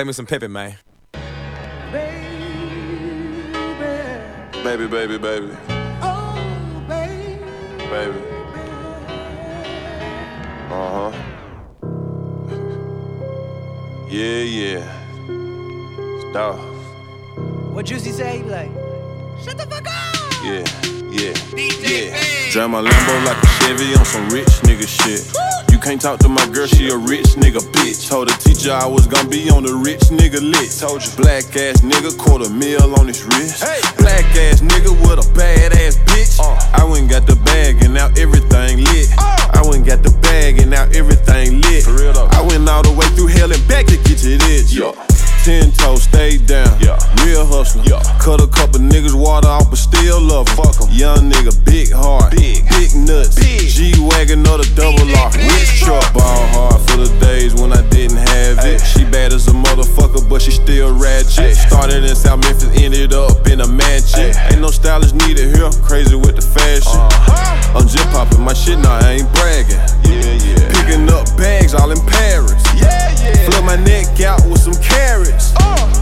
Play me some Pippin, man. Baby, baby, baby. Oh, baby. Baby. Uh huh. Yeah, yeah. It's Dolph. What Juicy say? He like, shut the fuck up. Yeah, yeah, yeah. Drive my Lambo like a Chevy on some rich nigga shit. You can't talk to my girl, she a rich nigga bitch. Told the teacher I was gonna be on the rich nigga list. Told you black ass nigga, quarter mil on his wrist. Black ass nigga with a bad ass bitch. Uh. I went and got the bag and now everything lit. Uh. I went and got the bag and now everything lit. For real though. I went all the way through hell and back to get to this. Yeah. Ten toes, stay down. Yeah. Real hustler. Yeah. Cut a couple niggas water off, but still love 'em. Fuck 'em. Young nigga, big heart. Big. Big nuts. Big. G Wagon or the double R. Rich truck. Ball hard for the days when I didn't have it. She bad as a motherfucker, but she still ratchet. Started in South Memphis, ended up in a mansion. Ain't no stylist needed here. Crazy with the fashion. Uh-huh. I'm just popping my shit now, I ain't bragging. Yeah, yeah. Picking up bags all in Paris. Yeah, yeah. Flip my neck out with some carrots.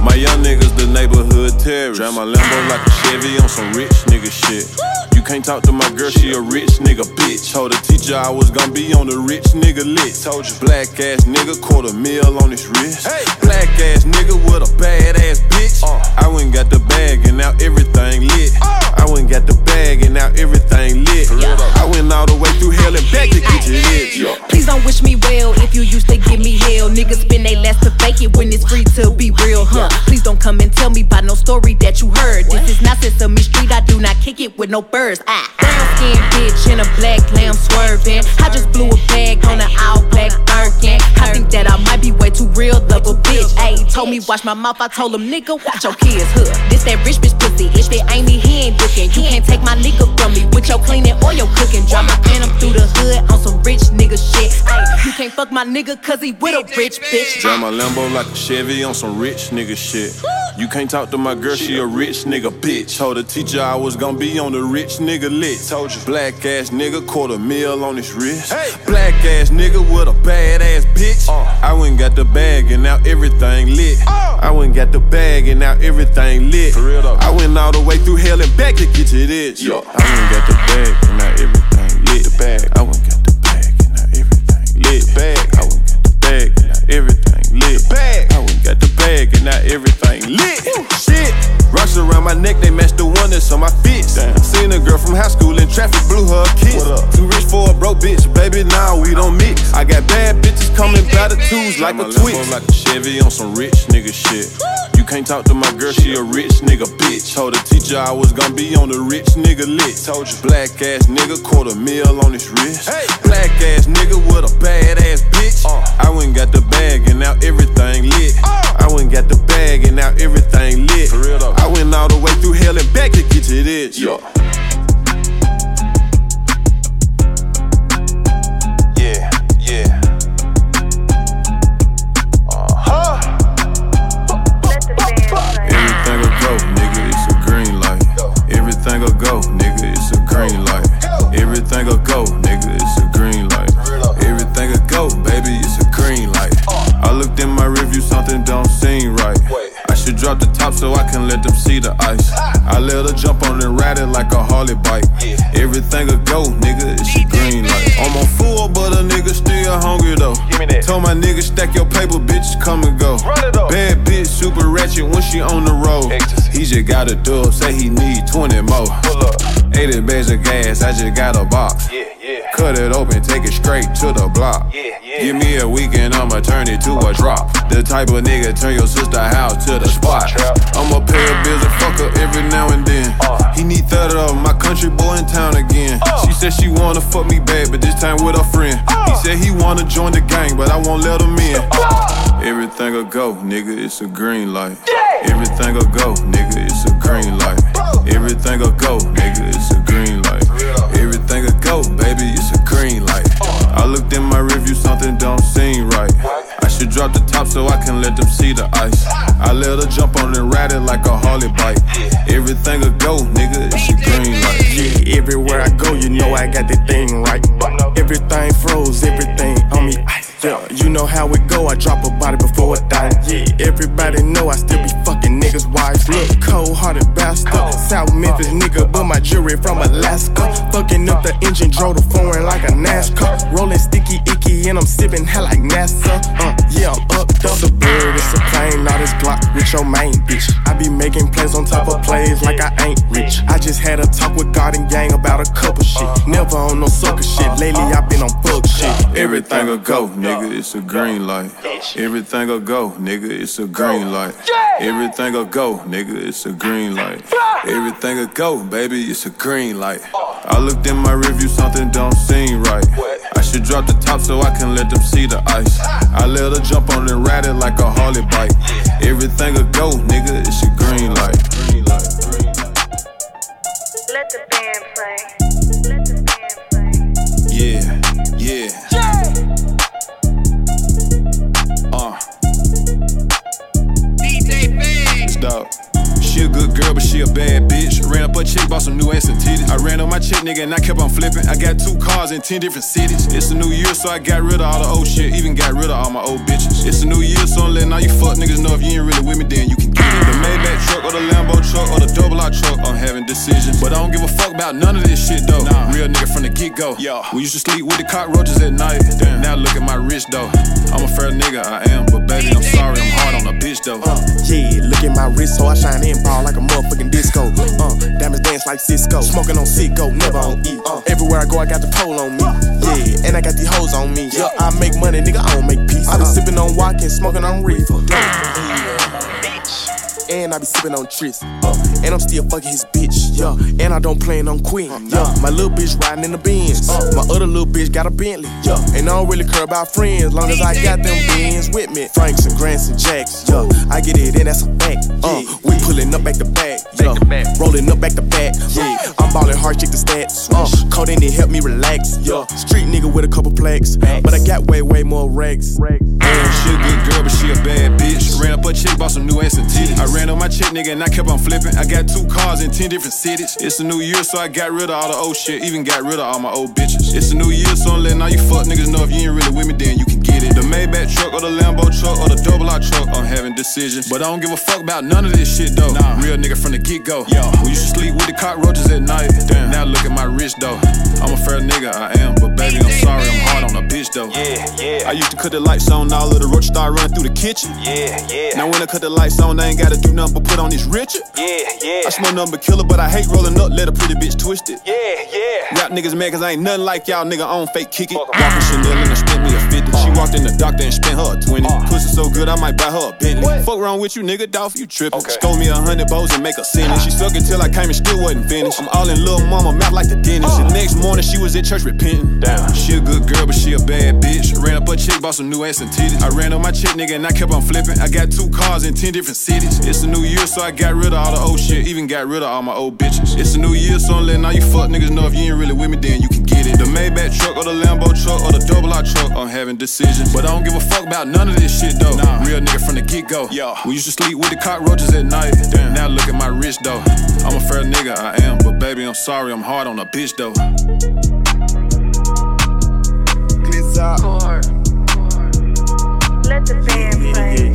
My young niggas, the neighborhood terrorists. Drive my Lambo like a Chevy on some rich nigga shit. You can't talk to my girl, she a rich nigga bitch. Told the teacher I was gonna be on the rich nigga list. Told you black ass nigga, quarter mil on his wrist. Hey. Black ass nigga with a bad ass bitch. I went and got the bag and now everything lit. I went and got the bag and now everything lit. I went all the way through hell and back to get to this. Please don't wish me well if you used to give me hell. Niggas spend they last to fake it when it's free to be real, huh? Please don't come and tell me about no story that you heard. This is not Sesame Street, I do not kick it with no birds. Ah, brown skin bitch in a black lamb swerving. I just blew a bag on an all black Birkin. I think that I might be way too real of a bitch. Ayy, told me watch my mouth, I told him nigga watch your kids, huh? This that rich bitch pussy. If it ain't me, he ain't looking. You can't take my nigga from me with your cleaning or your cooking. Drop my phantom through the hood on some rich nigga shit. Ayy, you can't fuck my nigga cause he with a rich bitch. Drive my Lambo like a Chevy on some rich nigga shit. You can't talk to my girl, she a rich nigga bitch. Told the teacher I was gonna be on the rich nigga list. Told you black ass nigga, quarter mil on his wrist. Black ass nigga with a bad ass bitch. Uh. I went and got the bag and now everything lit. Uh. I went and got the bag and now everything lit. For real though. I went all the way through hell and back to get to this. I went and got the bag and now everything lit. The bag. I went and got the bag and now everything lit. The bag. I went and got the bag and now everything lit. Bag. I went and got the bag and now everything lit. Shit. Rocks around my neck, they match the one that's on my fist. Seen a girl from high school in traffic, blew her a kiss. Too rich for a broke bitch, baby, now we don't mix. I got bad bitches coming by the twos like a twist. like a Chevy on some rich nigga shit. Can't talk to my girl, she a rich nigga bitch. Told the teacher I was gonna be on the rich nigga list. Told you black ass nigga, quarter mil on his wrist. Hey. Black ass nigga with a bad ass bitch. I went and got the bag and now everything lit. I went and got the bag and now everything lit. I went all the way through hell and back to get to this. Yeah, Everything will go, nigga, it's a green light. Everything will go, baby, it's a green light. I looked in my review, something don't seem right. I should drop the top so I can let them see the ice. I let her jump on and ride it like a Harley bike. Everything a go, nigga, it's a green light. I'm on full, but a nigga still hungry though. Told my nigga stack your paper, bitches come and go. Bad bitch, super ratchet when she on the road. He just got a dub, say he need 20 more. 80 bags of gas, I just got a box. Cut it open, take it straight to the block. Give me a weekend, I'ma turn it to a drop. The type of nigga turn your sister house to the spot. I'ma pay a bills and fuck her every now and then. Uh. He need 30 of my country boy in town again. Uh. She said she wanna fuck me bad, but this time with a friend. He uh. said he wanna join the gang, but I won't let him in. Everything'll go, nigga, it's a green light. Everything'll go, nigga, it's a green light. Everything'll go, nigga, it's a green light. Everything'll go, baby, it's a green light. I looked in my review, something don't seem right. I should drop the top so I can let them see the ice. I let her jump on and ride it like a Harley bike. Everything'll go, nigga, it's a green light. Yeah, everywhere I go, you know I got the thing right. Everything froze, everything on me ice. Yeah, you know how it go. I drop a South Memphis nigga, but my jewelry from Alaska. Fucking up the engine, drove the foreign like a NASCAR. Rolling sticky icky, and I'm sipping hell like NASA. Uh, yeah, I'm Glock with your main bitch. I be making plays on top of plays like I ain't rich. I just had a talk with God and Gang about a couple shit. Never on no sucker shit. Lately, I been on fuck shit. Everything'll go, nigga, it's a green light. Everything'll go, nigga, it's a green light. Everything'll go, nigga, it's a green light. Everything'll go, baby, it's a green light. I looked in my review, something don't seem right. I should drop the top so I can let them see the ice. I let her jump on and ride it like a Harley bike. Everything'll go, nigga, it's a green light. Up a bought some new ass and titties. I ran up my chick, nigga, and I kept on flipping. I got two cars in 10 different cities. It's a new year, so I got rid of all the old shit. Even got rid of all my old bitches. It's a new year, so I'm letting all you fuck niggas know if you ain't really with me, then you can. The Maybach truck or the Lambo truck or the double R truck, I'm having decisions. But I don't give a fuck about none of this shit, though. Nah. Real nigga from the get go. We used to sleep with the cockroaches at night. Damn. Now look at my wrist, though. I'm a fair nigga, I am. But baby, I'm sorry, I'm hard on a bitch, though. Uh, yeah, look at my wrist, so I shine in ball like a motherfucking disco. Uh, diamonds dance like Cisco. Smoking on Cisco, never on E. Uh, everywhere I go, I got the pole on me. Yeah, and I got these hoes on me. Yeah, I make money, nigga, I don't make peace. I be sipping on walking, smoking on reefer. And I be sipping on Tris. Uh, and I'm still fucking his bitch. Yeah, and I don't plan on quitting. Yeah, my little bitch riding in the Benz. Uh, my other little bitch got a Bentley. Yeah, and I don't really care about friends, long as I got them Benz with me. Franks and Grants and Jacks. Yeah, I get it, and that's a fact. Uh, we pulling up back the back. Yeah, rolling up back the back. Yeah, I'm ballin' hard, check the stats. Uh, caught in it, help me relax. Yeah, street nigga with a couple plaques, but I got way, way more racks. Damn, she a good girl, but she a bad bitch. Ran up a chick, bought some new ass and titties. I ran up my chick, nigga, and I kept on flipping. I got two cars in 10 different cities. It's a new year, so I got rid of all the old shit. Even got rid of all my old bitches. It's a new year, so I'm letting all you fuck niggas know if you ain't really with me, then you can get it. The Maybach truck or the Lambo truck or the double R truck, I'm having decisions. But I don't give a fuck about none of this shit, though. Real nigga from the get go. We used to sleep with the cockroaches at night. Damn. Now look at my wrist, though. I'm a fair nigga, I am. But baby, I'm sorry, I'm hard on a bitch, though. Yeah, yeah. I used to cut the lights on, all of the roaches start running through the kitchen. Yeah, yeah. Now when I cut the lights on, I ain't gotta do nothing but put on this Richard. Yeah, yeah. I smoke nothing but killer, but I hate rolling up, let a pretty bitch twist it. Yeah, yeah. Rap niggas mad cause I ain't nothing like y'all, nigga, I don't fake kick it. Walking Chanel and I spent me a 50. She uh. walked in the doctor and spent her a 20. Uh. Pussy so good, I might buy her a Bentley. Fuck wrong with you, nigga, Dolph, you trippin'. Scold me a hundred bows and make a it. She suck it till I came and still wasn't finished. I'm all in little mama, mouth like the dentist. Uh. The next morning, she was at church repenting. Damn. She a good girl, but she a bad bitch. Ran up a chick, bought some new ass and titties. I ran up my chick, nigga, and I kept on flipping. I got two cars in 10 different cities. It's a new year, so I got rid of all the old shit. Even got rid of all my old bitches. It's a new year, so I'm letting all you fuck niggas know if you ain't really with me, then you can it. The Maybach truck or the Lambo truck or the double R truck, I'm having decisions. But I don't give a fuck about none of this shit, though. Nah. Real nigga from the get go. We used to sleep with the cockroaches at night. Damn. Now look at my wrist, though. I'm a fair nigga, I am. But baby, I'm sorry, I'm hard on a bitch, though. Glizz Core. Let the band Yeah, play.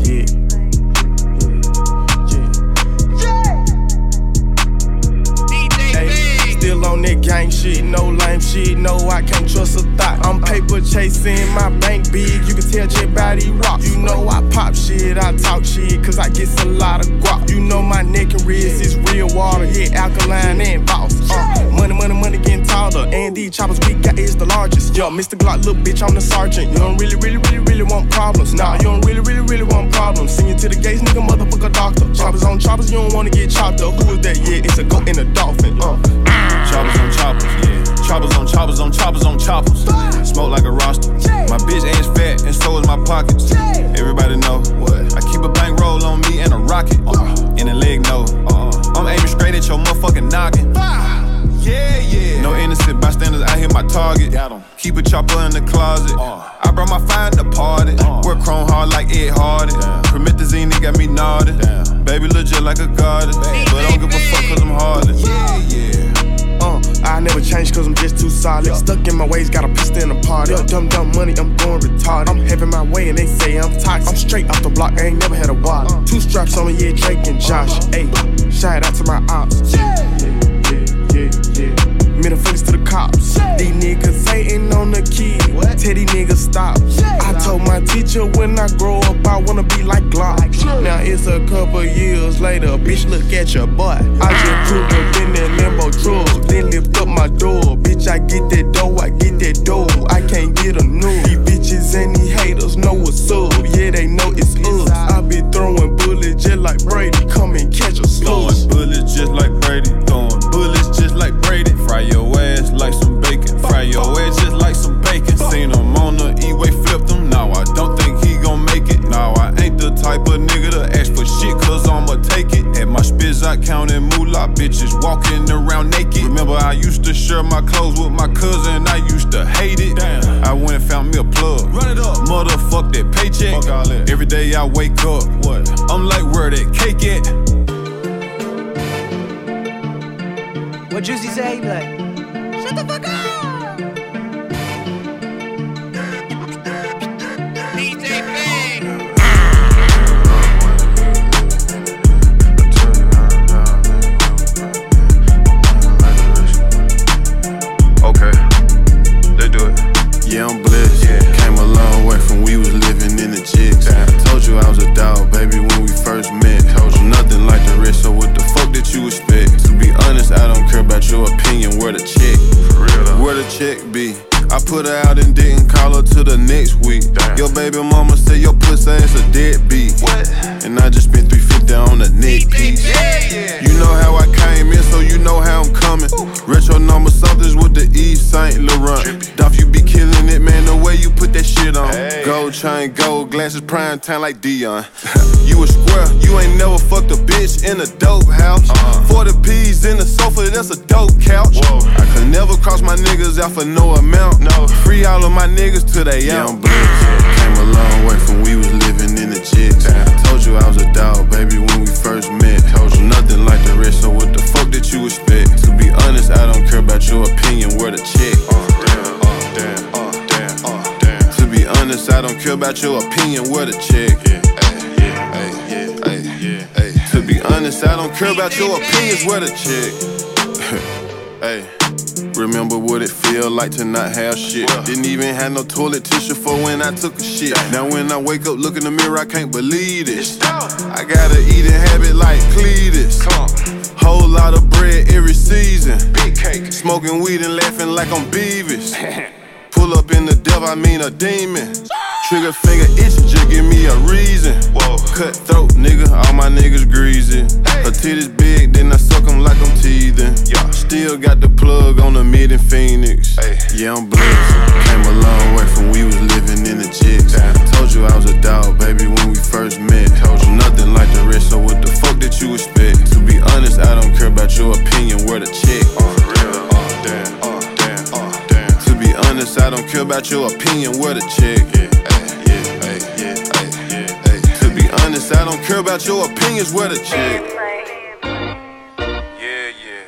On that gang shit, no lame shit, no, I can't trust a thought. I'm paper chasing, my bank big, you can tell by these rocks. You know I pop shit, I talk shit, cause I get a lot of guap. You know my neck and wrist is real water, yeah, alkaline and boss. Uh, money, money, money getting taller, and these choppers we got is the largest. Yo, Mr. Glock, look, bitch, I'm the sergeant. You don't really, really, really, really want problems. Nah, you don't really, really, really want problems. Send you to the gates, nigga, motherfucker, doctor. Choppers on choppers, you don't wanna get chopped up. Who is that? Yeah, it's a goat and a dolphin. Uh. Choppers on choppers, yeah. Choppers on choppers on choppers on choppers. Smoke like a roster. My bitch ass fat and so is my pockets. Everybody know what? I keep a bankroll on me and a rocket. In a leg, no. I'm aiming straight at your motherfucking noggin. Yeah, yeah. No innocent bystanders, I hit my target. Keep a chopper in the closet. I brought my fire the party. Work chrome hard like Ed Hardy. Promethazine, they got me nodded. Baby, legit like a goddess. But I don't give a fuck cause I'm hardly. Yeah, yeah. Uh, I never change cause I'm just too solid. Stuck in my ways, got a pistol in a party. Dumb, dumb money, I'm going retarded. I'm having my way and they say I'm toxic. I'm straight off the block, I ain't never had a wallet. Two straps on me, yeah, Drake and Josh. Ayy, shout out to my ops. Yeah. Middle fingers to the cops. These niggas hating on the kid. Tell these niggas stop. I told my teacher when I grow up, I wanna be like Glock. Now it's a couple years later, bitch, look at your butt. I just put up in that limbo truck, then lift up my door. Bitch, I get that dough, I get that dough. I can't get a new. These bitches and these haters know what's up. Yeah, they know it's us. I be throwing bullets just like Brady. Come and catch a slug. Throwing bullets just like Brady. Throwing bullets just like Brady. Fry your ass like some bacon. Fry your ass just like some bacon. Seen him on the E-way, flipped him. Now I don't think he gon' make it. Now I ain't the type of nigga to ask for shit, cause I'ma take it. At my spizz, I counting moolah, bitches walking around naked. Remember, I used to share my clothes with my cousin, I used to hate it. Damn. I went and found me a plug. Run it up. Motherfuck that paycheck. Fuck all that. Every day I wake up. What? I'm like, where that cake at? What Juicy say? He be like, shut the fuck up. Okay, they do it. Yeah, I'm blessed. Came a long way from we was living in the jigs. Told you I was a dog, baby, when we first met. Told you nothing like the rest, so what the fuck did you expect? To be honest, I don't care about your opinion. Where the check? For real though. Where the check be? I put her out and didn't call her till the next week. Your baby mama say your pussy ass a deadbeat. What? And I just spent 350 on the neck piece. You know how I came in, so you know how I'm coming. Retro number somethings with the Yves Saint Laurent. Dolph, you be killing it, man. The way you put that shit on. Gold chain, gold glasses, prime time like Deion. you a square, you ain't never fucked a bitch in a dope house. 40 P's in the sofa, that's a dope couch. I could never cross my niggas out for no amount. No. Free all of my niggas till they out. I'm blessed. Came a long way from we was living in the jigs. I told you I was a dog, baby, when we first met. Told you nothing like the rest, so what the fuck did you expect? To be honest, I don't care about your opinion, where the check. To be honest, I don't care about your opinion, where the check. To be honest, I don't care about your opinions, where the check. Hey. Remember what it feel like to not have shit. Didn't even have no toilet tissue for when I took a shit. Now when I wake up, look in the mirror, I can't believe this. I got a eating habit like Cletus. Whole lot of bread every season. Big cake. Smoking weed and laughing like I'm Beavis. Pull up in the devil, I mean a demon. Trigger finger itching, just give me a reason. Whoa. Cutthroat, nigga, all my niggas greasy. Her titties big, then I suck 'em like I'm teething. Yeah. Still got the plug on the mid in Phoenix. Hey. Yeah, I'm blessed. Came a long way from we was living in the jigs. Told you I was a dog, baby, when we first met. Told you nothing like the rest, so what the fuck did you expect? To be honest, I don't care about your opinion, where the check. To be honest, I don't care about your opinion, where the check. To be honest, I don't care about your opinions, where the check. Yeah, yeah.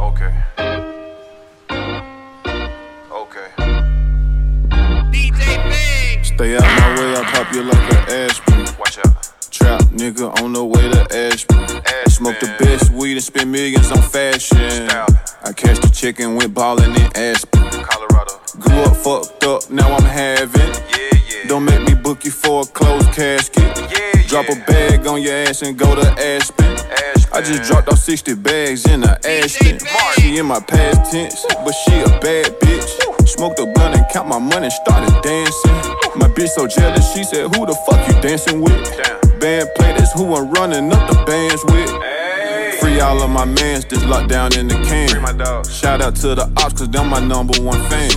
Okay. Okay. DJ Bang. Stay out my way, I'll pop you like an aspirin. Watch out. Trap nigga on the way to Ashburn. Smoke the best weed and spend millions on fashion. I catch the check and went ballin' in Aspen. Colorado. Grew up fucked up, now I'm having. Yeah, yeah. Don't make me book you for a closed casket. Yeah, Drop a bag on your ass and go to Aspen. I just dropped off 60 bags in a Aston. She in my past tense, but she a bad bitch. Smoked a blunt and count my money, started dancing. My bitch so jealous, she said, Who the fuck you dancing with? Band play, that's who I'm running up the bands with. Free all of my mans just locked down in the can. Shout out to the ops, cause them my number one fans.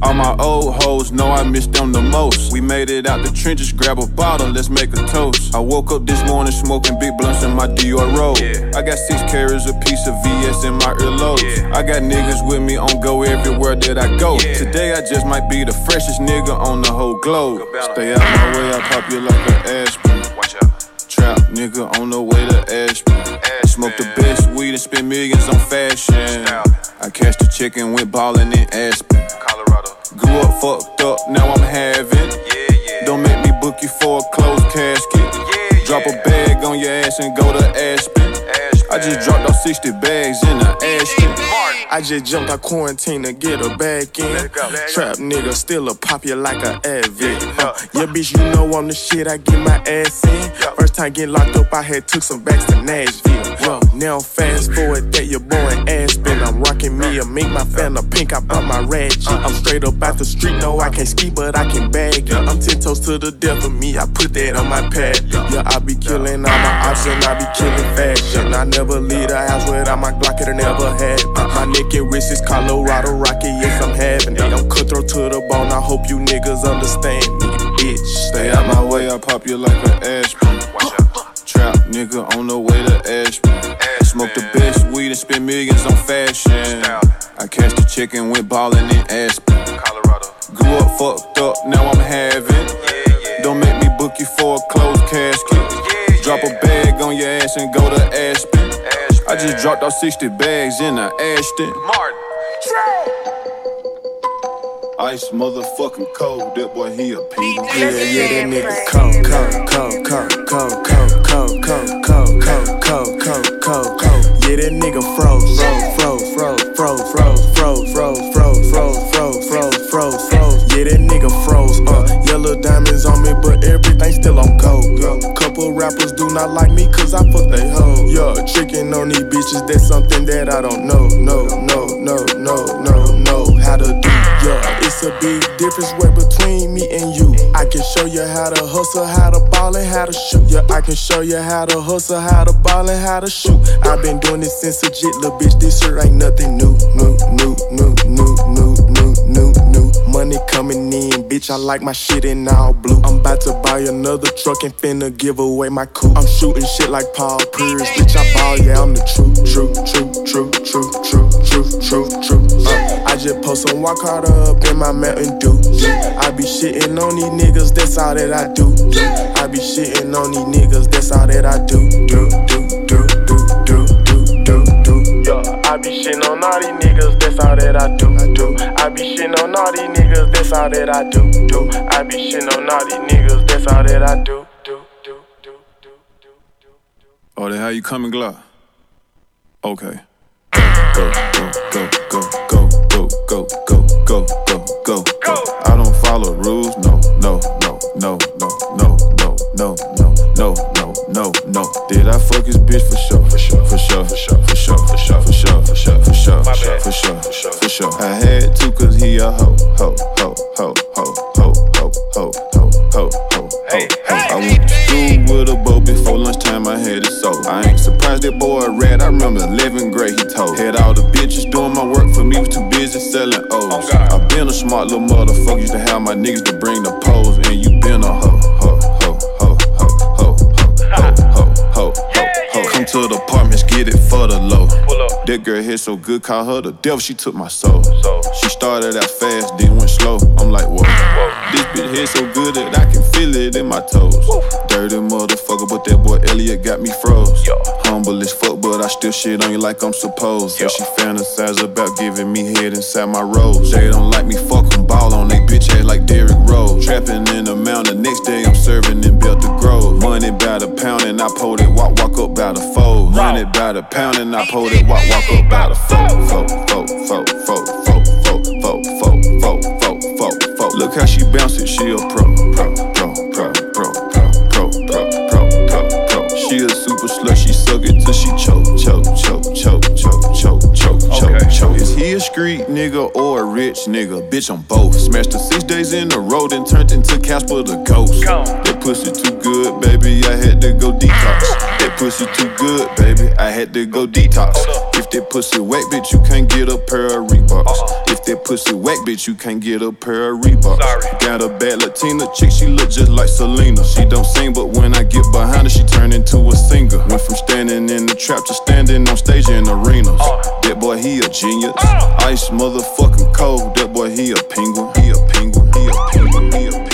All my old hoes know I miss them the most. We made it out the trenches, grab a bottle, let's make a toast. I woke up this morning smoking big blunts in my Dior robe. I got six carats a piece of VS in my earlobe. I got niggas with me on go everywhere that I go. Today I just might be the freshest nigga on the whole globe. Stay out my way, I pop you like an aspirin. Trap nigga on the way to Ashburn. Smoke the best weed and spend millions on fashion. I cashed the check and went ballin' in Aspen. Colorado. Grew up fucked up, now I'm having. Yeah, yeah. Don't make me book you for a closed casket. Drop a bag on your ass and go to Aspen. I just dropped off 60 bags in the Aston. I just jumped out quarantine to get her back in. Let it go. Trap nigga still a pop you like a advent. Uh, yeah, bitch, you know I'm the shit. I get my ass in. First time getting locked up, I had took some bags to Nashville. Now fast forward that your boy Aspen. I'm rocking me a mink, my fan a pink. I bought my ratchet. I'm straight up out the street. No, I can't ski, but I can bag. I'm ten toes to the death of me. I put that on my pad. Yeah, I be killing all my options. I be killing fashion. I never leave the house without my Glock. It never had. My neck and wrist is Colorado Rocket. Yes, I'm having it. I'm cutthroat to the bone. I hope you niggas understand me, bitch. Stay out my way, I pop you like an Aspen. Trap nigga on the way to Ashburn. Smoke the best weed and spend millions on fashion. I cashed the check and went ballin' in Aspen. Colorado. Grew up fucked up, now I'm having. Don't make me book you for a closed casket. Drop a bag on your ass and go to Aspen. I just dropped off 60 bags in the Aston. Martin. Ice motherfucking cold, that boy he a pee. Yeah, yeah, that nigga cold, cold, cold, cold, cold, cold, cold, cold, cold, cold, cold, cold, cold, cold. Yeah, that nigga froze, froze, froze, froze, froze, froze, froze, froze, froze, froze, froze, froze, froze. Yeah, that nigga froze. Uh, yellow diamonds on me, but everything still on gold. Couple rappers do not like me 'cause I fuck they hoe. Yeah, tricking on these bitches, that's something that I don't know. No, no, no, no, no, no. How to do? Yeah, it's a big difference way between me and you. I can show you how to hustle, how to ball, and how to shoot. Yeah, I can show you how to hustle, how to ball, and how to shoot. I've been doing this since a jit, little bitch. This shit ain't nothing new, new, new, new, new, new, new, new, new. Money coming in, bitch. I like my shit in all blue. I'm about to buy another truck and finna give away my coupe. I'm shooting shit like Paul Pierce, bitch. I ball, yeah, I'm the truth, true, true, true, true, true, true, true, true. Uh, I just post some walk hard up in my Mountain Dew. I be shitting on these niggas, that's all that I do. I be shitting on these niggas, that's all that I do. Do, do, do, do, do, do, do, do. Yeah, I be shitting on all these niggas, that's all that I do. do. I be shitting on all these niggas, that's all that I do. do. I be shitting on all these niggas, that's all that I do. Do, do, do, do, do, do, do. Oh, that how you coming, Glock? Okay. Go, go, go, go, go, go, go, go, go, go, go. I don't follow rules, no, no, no, no, no, no, no, no, no, no, no, no, no. Did I fuck his bitch for sure? For sure, for sure, for sure, for sure, for sure, for sure, for sure, for sure, for sure, for sure, for sure. I had to cause he a hoe, hoe, hoe, hoe, hoe, hoe, hoe, hoe, hoe, hoe. I went to school with a bow before lunchtime. I had it sold. I ain't surprised that boy rat. I remember 11th grade he told. Had all the bitches doing my work for me. Was too busy selling O's. I been a smart little motherfucker. Used to have my niggas to bring the pose, and you been a hoe, hoe, hoe, hoe, hoe, hoe, hoe, hoe, hoe, hoe, hoe. Come to the apartments, get it for the low. That girl hit so good, call her the devil. She took my soul. So She started out fast, then went slow. I'm like, whoa. This bitch hit so good that I can feel it in my toes. Dirty motherfucker, but that boy Elliot got me froze. Humble as fuck, but I still shit on you like I'm supposed. So she fantasize about giving me head inside my rose. They don't like me, fuck bitch ass like Derrick Rose. Trapping in the mountain, next day I'm serving in Belter Grove. Money by the pound and I pulled it, walk, walk up by the fold. Money by the pound and I pulled it, walk, walk up by the fold. Fold, fold, fold, fold, fold, fold, fold, fold, fold, fold, fold, fold. Look how she bounce it, she a pro, pro, pro, street nigga or a rich nigga? Bitch, I'm both. Smashed her six days in a row, then turned into Casper the ghost. That pussy too good, baby, I had to go detox. Pussy too good, baby, I had to go detox. If that pussy whack, bitch, you can't get a pair of Reeboks. If that pussy whack, bitch, you can't get a pair of Reeboks. Got a bad Latina chick, she look just like Selena. She don't sing, but when I get behind her, she turn into a singer. Went from standing in the trap to standing on stage in arenas. That boy, he a genius. Ice motherfucking cold. That boy, he a penguin. He a penguin. He a penguin. He a penguin.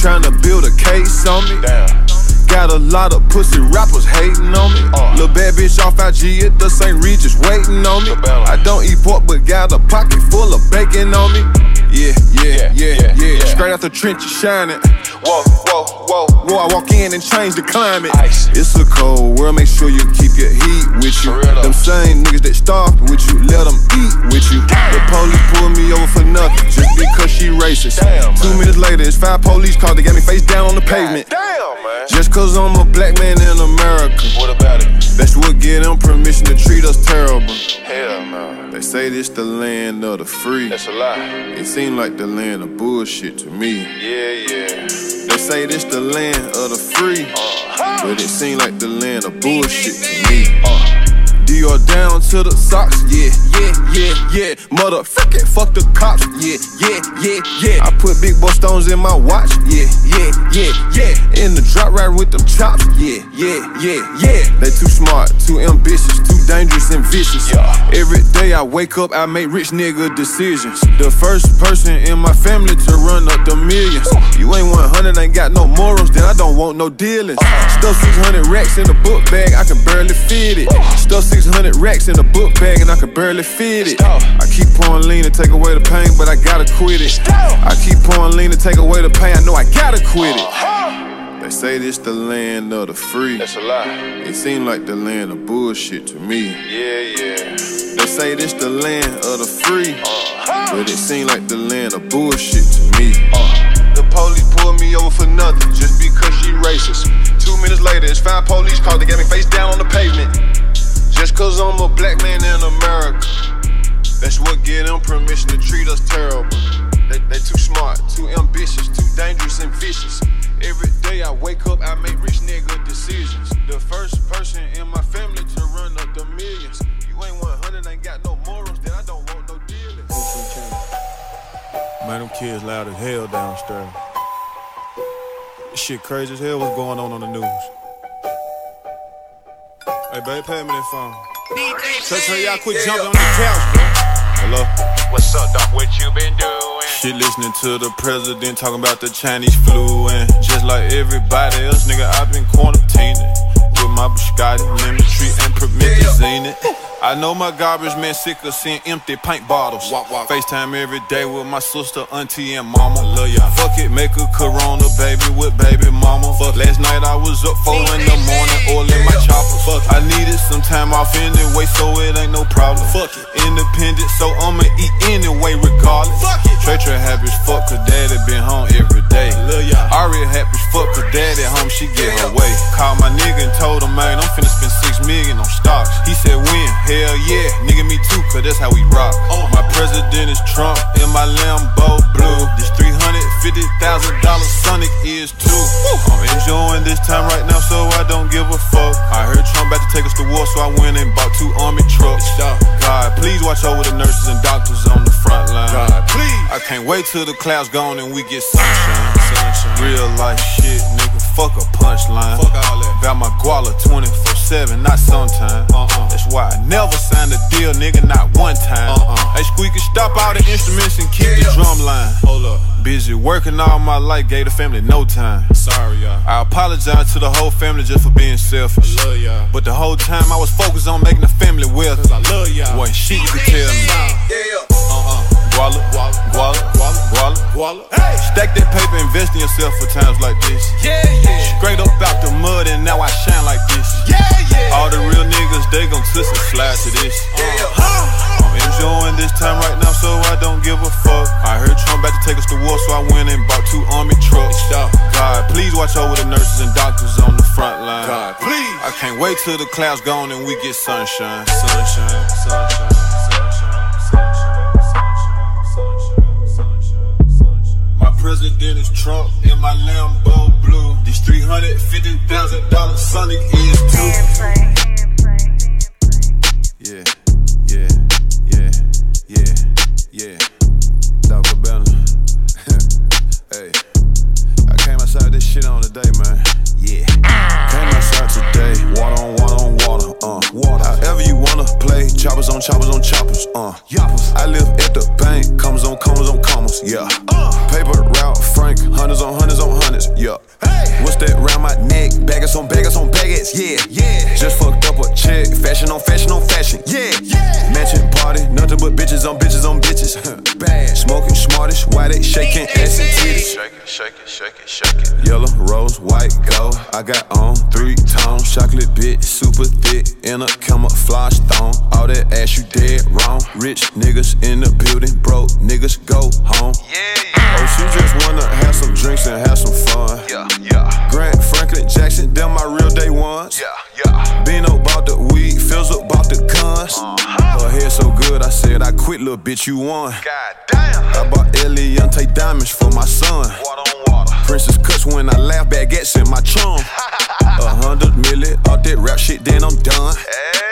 Tryna build a case on me. Damn. Got a lot of pussy rappers hating on me. Uh. Lil' bad bitch off IG at the St. Regis waiting on me. I don't eat pork, but got a pocket full of bacon on me. Yeah, yeah, Yeah, yeah. Straight out the trenches shining. Whoa, whoa, whoa. Whoa, I walk in and change the climate. Ice. It's a cold world, make sure you keep your heat with you. For real though. Them same niggas that starved with you, let them eat with you. The police pulled me over for nothing, just because she racist. Damn, Two minutes later, it's five police cars, they got me face down on the pavement. Damn, man. Just cause I'm a black man in America. What about it? That's what give them permission to treat us terrible. Hell no. They say this the land of the free. That's a lie. It seem like the land of bullshit to me. Yeah, yeah. They say this the land of the free, Uh-huh. but it seem like the land of bullshit to me. Dior down to the socks, yeah, yeah, yeah, yeah. Motherfucking fuck the cops, yeah, yeah, yeah, yeah. I put big boy stones in my watch, yeah, yeah, yeah, yeah. In the drop right with them chops, yeah, yeah, yeah, yeah. They too smart, too ambitious, too dangerous and vicious. Yeah. Every day I wake up, I make rich nigga decisions. The first person in my family to run up the millions. You ain't 100, ain't got no morals, then I don't want no dealings. Uh-huh. Stuff 600 racks in a book bag, I can barely fit it. Stuff 600 racks in a book bag, and I can barely fit it. I keep pouring lean to take away the pain, but I gotta quit it. I keep pouring lean to take away the pain, I know I gotta quit it. Uh-huh. They say this the land of the free. That's a lie. It seem like the land of bullshit to me. Yeah, yeah. They say this the land of the free, uh-huh. but it seem like the land of bullshit to me. Uh, the police pulled me over for nothing, just because she racist. Two minutes later, it's five police cars that got me face down on the pavement. Just cause I'm a black man in America. That's what give them permission to treat us terrible. They, they too smart, too ambitious, too dangerous and vicious. Every day I wake up, I make rich nigga decisions. The first person in my family to run up the millions. You ain't 100, ain't got no morals, then I don't want no dealings. Man, them kids loud as hell downstairs. Shit crazy as hell. What's going on on the news? Hey, babe, pay me that phone. Tell, tell y'all quit jumping on the couch, bro. Hello? What's up, Doc? What you been doing? Shit, listening to the president talking about the Chinese flu, and just like everybody else, nigga, I've been quarantining with my biscotti, lemon tree, and promethazine. I know my garbage man sick of seeing empty paint bottles. FaceTime every day with my sister, auntie, and mama. Love ya. Fuck it, make a corona baby with baby mama. Fuck. Last night I was up four in the morning, oil in my chopper. Fuck. I needed some time off anyway, so it ain't no problem. Fuck it. Independent, so I'ma eat anyway, regardless. Fuck it. Trey Trey happy as fuck, cause daddy been home every day. Lil' ya. Ari happy as fuck, cause daddy home, she get her way. Called my nigga and told him, man, I'm finna spend six million on stocks. He said, when? Hell yeah, nigga, me too, cause that's how we rock. Oh. My president is Trump, in my Lambo blue. This $350,000 Sonic is too. I'm enjoying this time right now, so I don't give a fuck. I heard Trump about to take us to war, so I went and bought two army trucks. God, please watch over the nurses and doctors on the front line. God, please. I can't wait till the clouds gone and we get sunshine. sunshine. Real life shit, nigga. Fuck a punchline. Fuck all that. Got my guala 24 7, not sometime. Uh-uh. That's why I never signed a deal, nigga, not one time. Uh-uh. Hey, Squeaky, stop all the instruments and keep the drum line. Hold up. Busy working all my life, gave the family no time. Sorry, y'all. I apologize to the whole family just for being selfish. I love y'all. But the whole time I was focused on making the family wealthy. Cause I love y'all. Wasn't shit you could tell me. Uh-uh. Guala, guala, guala, guala, guala. Hey. Stack that paper, invest in yourself for times like this. Yeah, yeah. Straight up out the mud and now I shine like this. Yeah, yeah. All the real niggas, they gon' twist and slide to this. Yeah. Uh. I'm enjoying this time right now, so I don't give a fuck. I heard Trump about to take us to war, so I went and bought two army trucks. God, please watch over the nurses and doctors on the front line. God, please. I can't wait till the clouds gone and we get sunshine. Sunshine, sunshine, sunshine, sunshine, sunshine, sunshine, sunshine, sunshine. My president is Trump in my Lambo blue. This $350,000 Sonic is too. Hand play. Yeah, yeah, yeah, yeah, yeah. Dr. Banner. hey, I came outside this shit on today, man. Yeah. Came outside today, water on water on water. Uh, water. However you wanna play, choppers on choppers on choppers, uh. I live at the bank, commas on commas on commas, yeah. Paper route, Frank, hundreds on hundreds on hundreds, yeah. What's that round my neck? Baggers on baggers on baggers, yeah. yeah. Just fucked up a check, fashion on fashion on fashion, yeah. yeah. Mansion party, nothing but bitches on bitches on bitches. Bad. Smoking smartish, why they shaking ass and titties? Shake it, shake it, shake it, shake it. Yellow, rose, white, gold. I got on three tones, chocolate bit, super thick, in a camouflage thong. All that ass you dead wrong. Rich niggas in the building, broke niggas go home. Yeah. Oh, she just wanna have some drinks and have some fun. Yeah, yeah. Grant Franklin Jackson, them my real day ones. Yeah, yeah. Bino bought the weed, up bought the guns. Uh-huh. Her hair so good, I said I quit, little bitch, you won. God damn. I bought Eliantte diamonds for my son. Water on water. Princess cuts when I laugh, baguettes in my trunk. A hundred million, all that rap shit, then I'm done.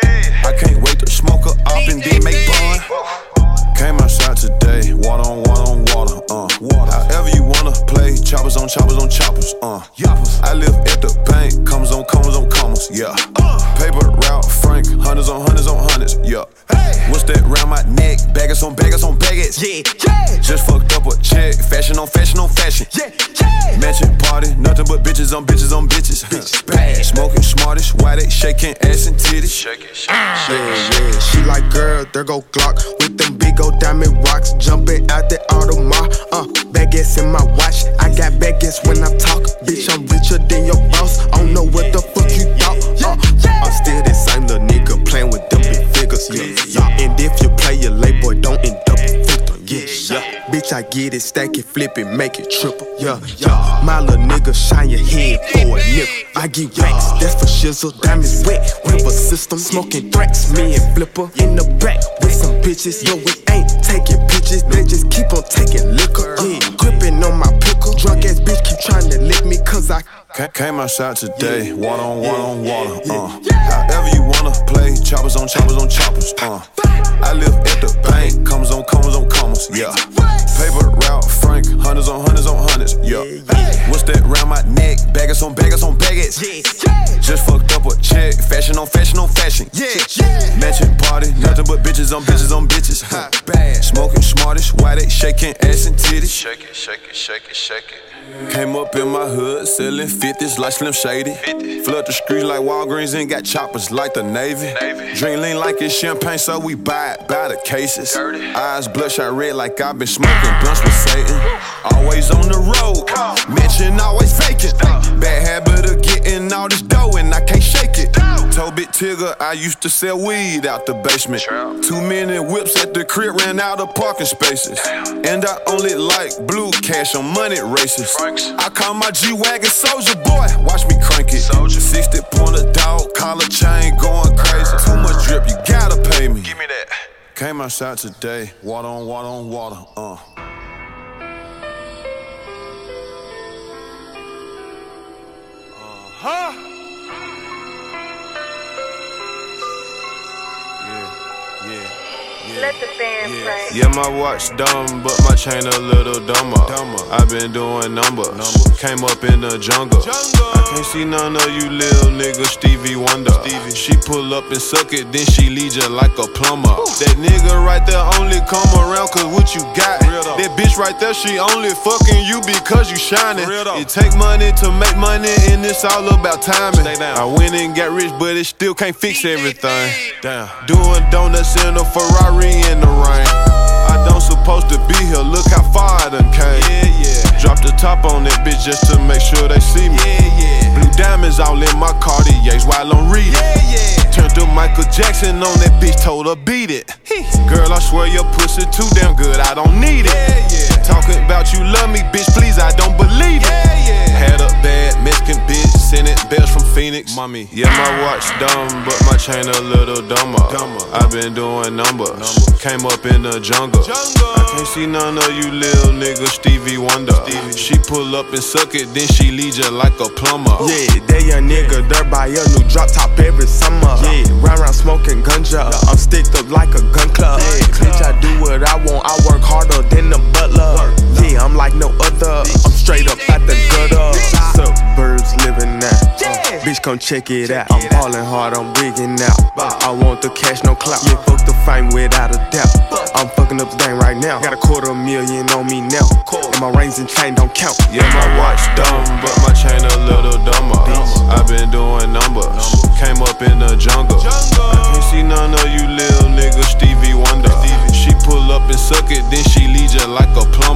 Hey. I can't wait to smoke her up and then make bun. Came outside today, water on water on water, uh. Water. However you wanna play, choppers on choppers on choppers, uh. Yoppers. I live at the bank, commas on commas on commas, yeah. Uh. Paper route, Frank, hundreds on hundreds on hundreds, yeah. Hey. What's that round my neck? Baggers on baggers on baggers, yeah. yeah. Just fucked up a check, fashion on fashion on fashion, yeah. yeah. Mansion party, nothing but bitches on bitches on bitches. Bitches bad. Smoking smartish, why they shaking ass and titties? Shake it, shake it, shake it. Yeah, yeah. She like girl, there go Glock with them big old diamond rocks jumping out the Audemars. Uh, baguettes in my watch. I got baguettes when I talk. Bitch, I'm richer than your boss. I don't know what the fuck you thought. Uh, I'm still the same little nigga playing with them big figures. Yeah, yeah. And if you play your late boy, don't end up a victim. Yeah, yeah. Bitch, I get it, stack it, flip it, make it triple. Yeah, yeah. My little nigga, shine your head for a nickel. I get racks, that's for shizzle. Diamonds wet, river system. Smoking threats, me and Flipper in the back bitches. Yo, we ain't taking pictures, they just keep on taking liquor. Yeah, gripping on my pickle. Drunk ass bitch keep trying to lick me, cause I. Came outside today, water on water on water, uh. However you wanna play, choppers on choppers on choppers, uh. I live at the bank, commas on commas on commas, yeah. Paper route, Frank, hundreds on hundreds on hundreds, yeah. What's that round my neck? Baggers on baggers on baggers. Just fucked up a check, fashion on fashion on fashion, yeah. Mansion party, nothing but bitches on bitches on bitches. Hot bad. Smoking smartish, why they shaking ass and titties? Shake it, shake it, shake it, shake it. Came up in my hood, selling 50s like Slim Shady. 50. Flood the streets like Walgreens and got choppers like the Navy. Drink lean like it's champagne, so we buy it by the cases. Eyes bloodshot red like I've been smoking blunts with Satan. Always on the road, mention always faking. Bad habit of getting all this dough and I can't shake it. Told Big Tigger I used to sell weed out the basement. Too many whips at the crib ran out of parking spaces. And I only like blue cash on money races. I call my G Wagon Soldier Boy, watch me crank it. 60 point a dog, collar chain going crazy. Too much drip, you gotta pay me. Give me that. Came outside today, water on water on water, uh. Let the band play. Yeah, my watch dumb, but my chain a little dumber. i been doing numbers. Came up in the jungle. I can't see none of you little niggas, Stevie Wonder. Stevie. She pull up and suck it, then she lead you like a plumber. That nigga right there only come around cause what you got. That bitch right there, she only fucking you because you shining. It take money to make money, and it's all about timing. I went and got rich, but it still can't fix everything. Damn. Doing donuts in a Ferrari in the rain. I don't supposed to be here, look how far I done came. Yeah, yeah. Drop the top on that bitch just to make sure they see me. Yeah, yeah. Blue diamonds all in my Cartiers while I'm reading. Yeah, yeah. Turned to Michael Jackson on that bitch, told her beat it. Girl, I swear your pussy too damn good, I don't need it. Yeah, yeah. Talking about you love me, bitch, please, I don't believe it. Yeah, yeah. Had a bad Mexican bitch, sending bells from Phoenix. Mommy, yeah, my watch dumb, but my chain a little dumber. i been doing numbers. Came up in the jungle. I can't see none of you little niggas, Stevie Wonder. She pull up and suck it, then she lead you like a plumber. Yeah, that young nigga, dirt by a new drop top every summer. Yeah, round round smoking ganja. I'm sticked up like a gun club. Yeah, bitch, I do what I want. I work harder than the butler. Yeah, I'm like no other. I'm straight up at the gutter. Suburbs living now. bitch, come check it out. I'm ballin' hard, I'm wigging out. I want the cash, no clout. Yeah, fuck the fame without a doubt. I'm fucking up the game right now. Got a quarter million on me now. And my rings and chain don't count. Yeah, my watch dumb, but my chain a little dumber. I've been doing numbers. Came up in the jungle. I can't see none of you little niggas, Stevie Wonder. She pull up and suck it, then she lead you like a plumber.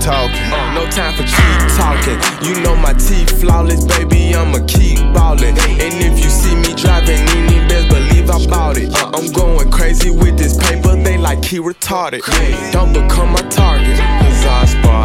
Talking. Uh, no time for cheap talking. You know my teeth flawless, baby. I'ma keep ballin'. And if you see me driving, any best believe I bought it. Uh, I'm going crazy with this paper. They like he retarded. Don't become my target. Cause I spark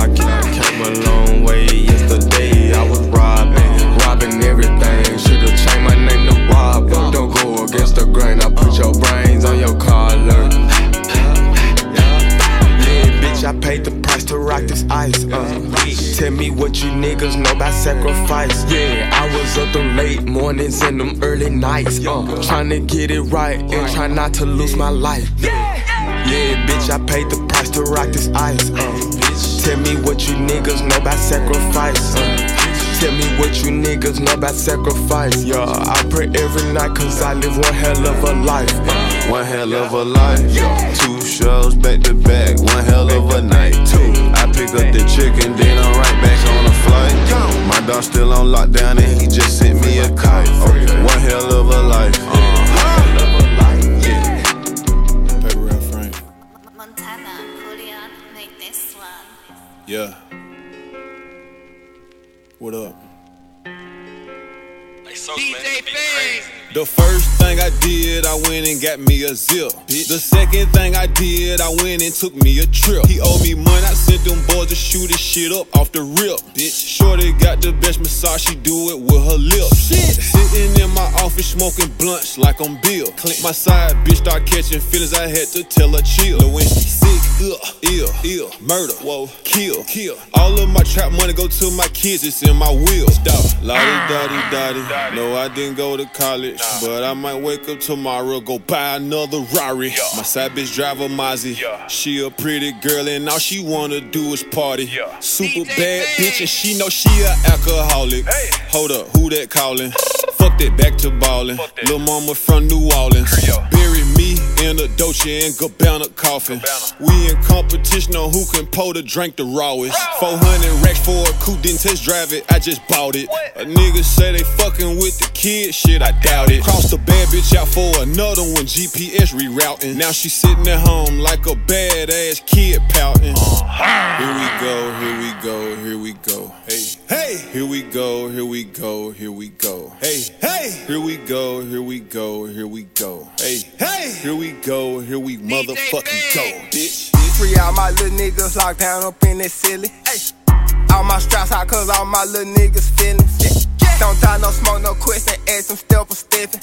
sacrifice. Yeah, I was up them late mornings and them early nights. Uh. Trying to get it right and try not to lose my life. Yeah, bitch, I paid the price to rock this ice. Uh. Tell me what you niggas know about sacrifice. Uh. Tell me what you niggas know about sacrifice. Yeah, I pray every night cause I live one hell of a life. Uh. One hell of a life. Two shows back to back. One hell of a night. Two. Pick up the chicken, then I'm right back on a flight. My dog still on lockdown and he just sent me got me a zip. Bitch. The second thing I did, I went and took me a trip. He owed me money, I sent them boys to shoot his shit up off the rip. Bitch, Shorty got the best massage, she do it with her lips. Shit. Sitting in my office smoking blunts like I'm Bill. Click my side, bitch start catching feelings, I had to tell her chill. The when she sick, ugh, ill, ill, murder, whoa, kill, kill. All of my trap money go to my kids, it's in my will. Stop. Lottie, ah. dotty, dotty. No, I didn't go to college, but I might wake up tomorrow, go buy another Rari. My side bitch drive a Mozzie. She a pretty girl, and all she wanna do is party. Super bad bitch, and she know she a alcoholic. Hey. Hold up, who that calling? Fuck that, back to ballin'. Lil' mama from New Orleans. Bury me in a Dolce and Gabbana coffin. We in competition on who can pour the drink the rawest. 400 racks for a coupe, didn't test drive it, I just bought it. A nigga say they fucking with the kid, shit, I doubt it. Crossed the bad bitch out for another one, GPS rerouting. Now she sitting at home like a badass kid pouting. Here we go, here we go, here we go. Hey, hey, here we go, here we go, here we go. Hey, hey, here we go, here we go, here we go. Hey, hey, here we go, here we motherfucking go, bitch. Free all my little niggas locked down up in that silly. Ay. All my straps out cause all my little niggas feelings. Don't die, no smoke, no question, ask them step for stepping.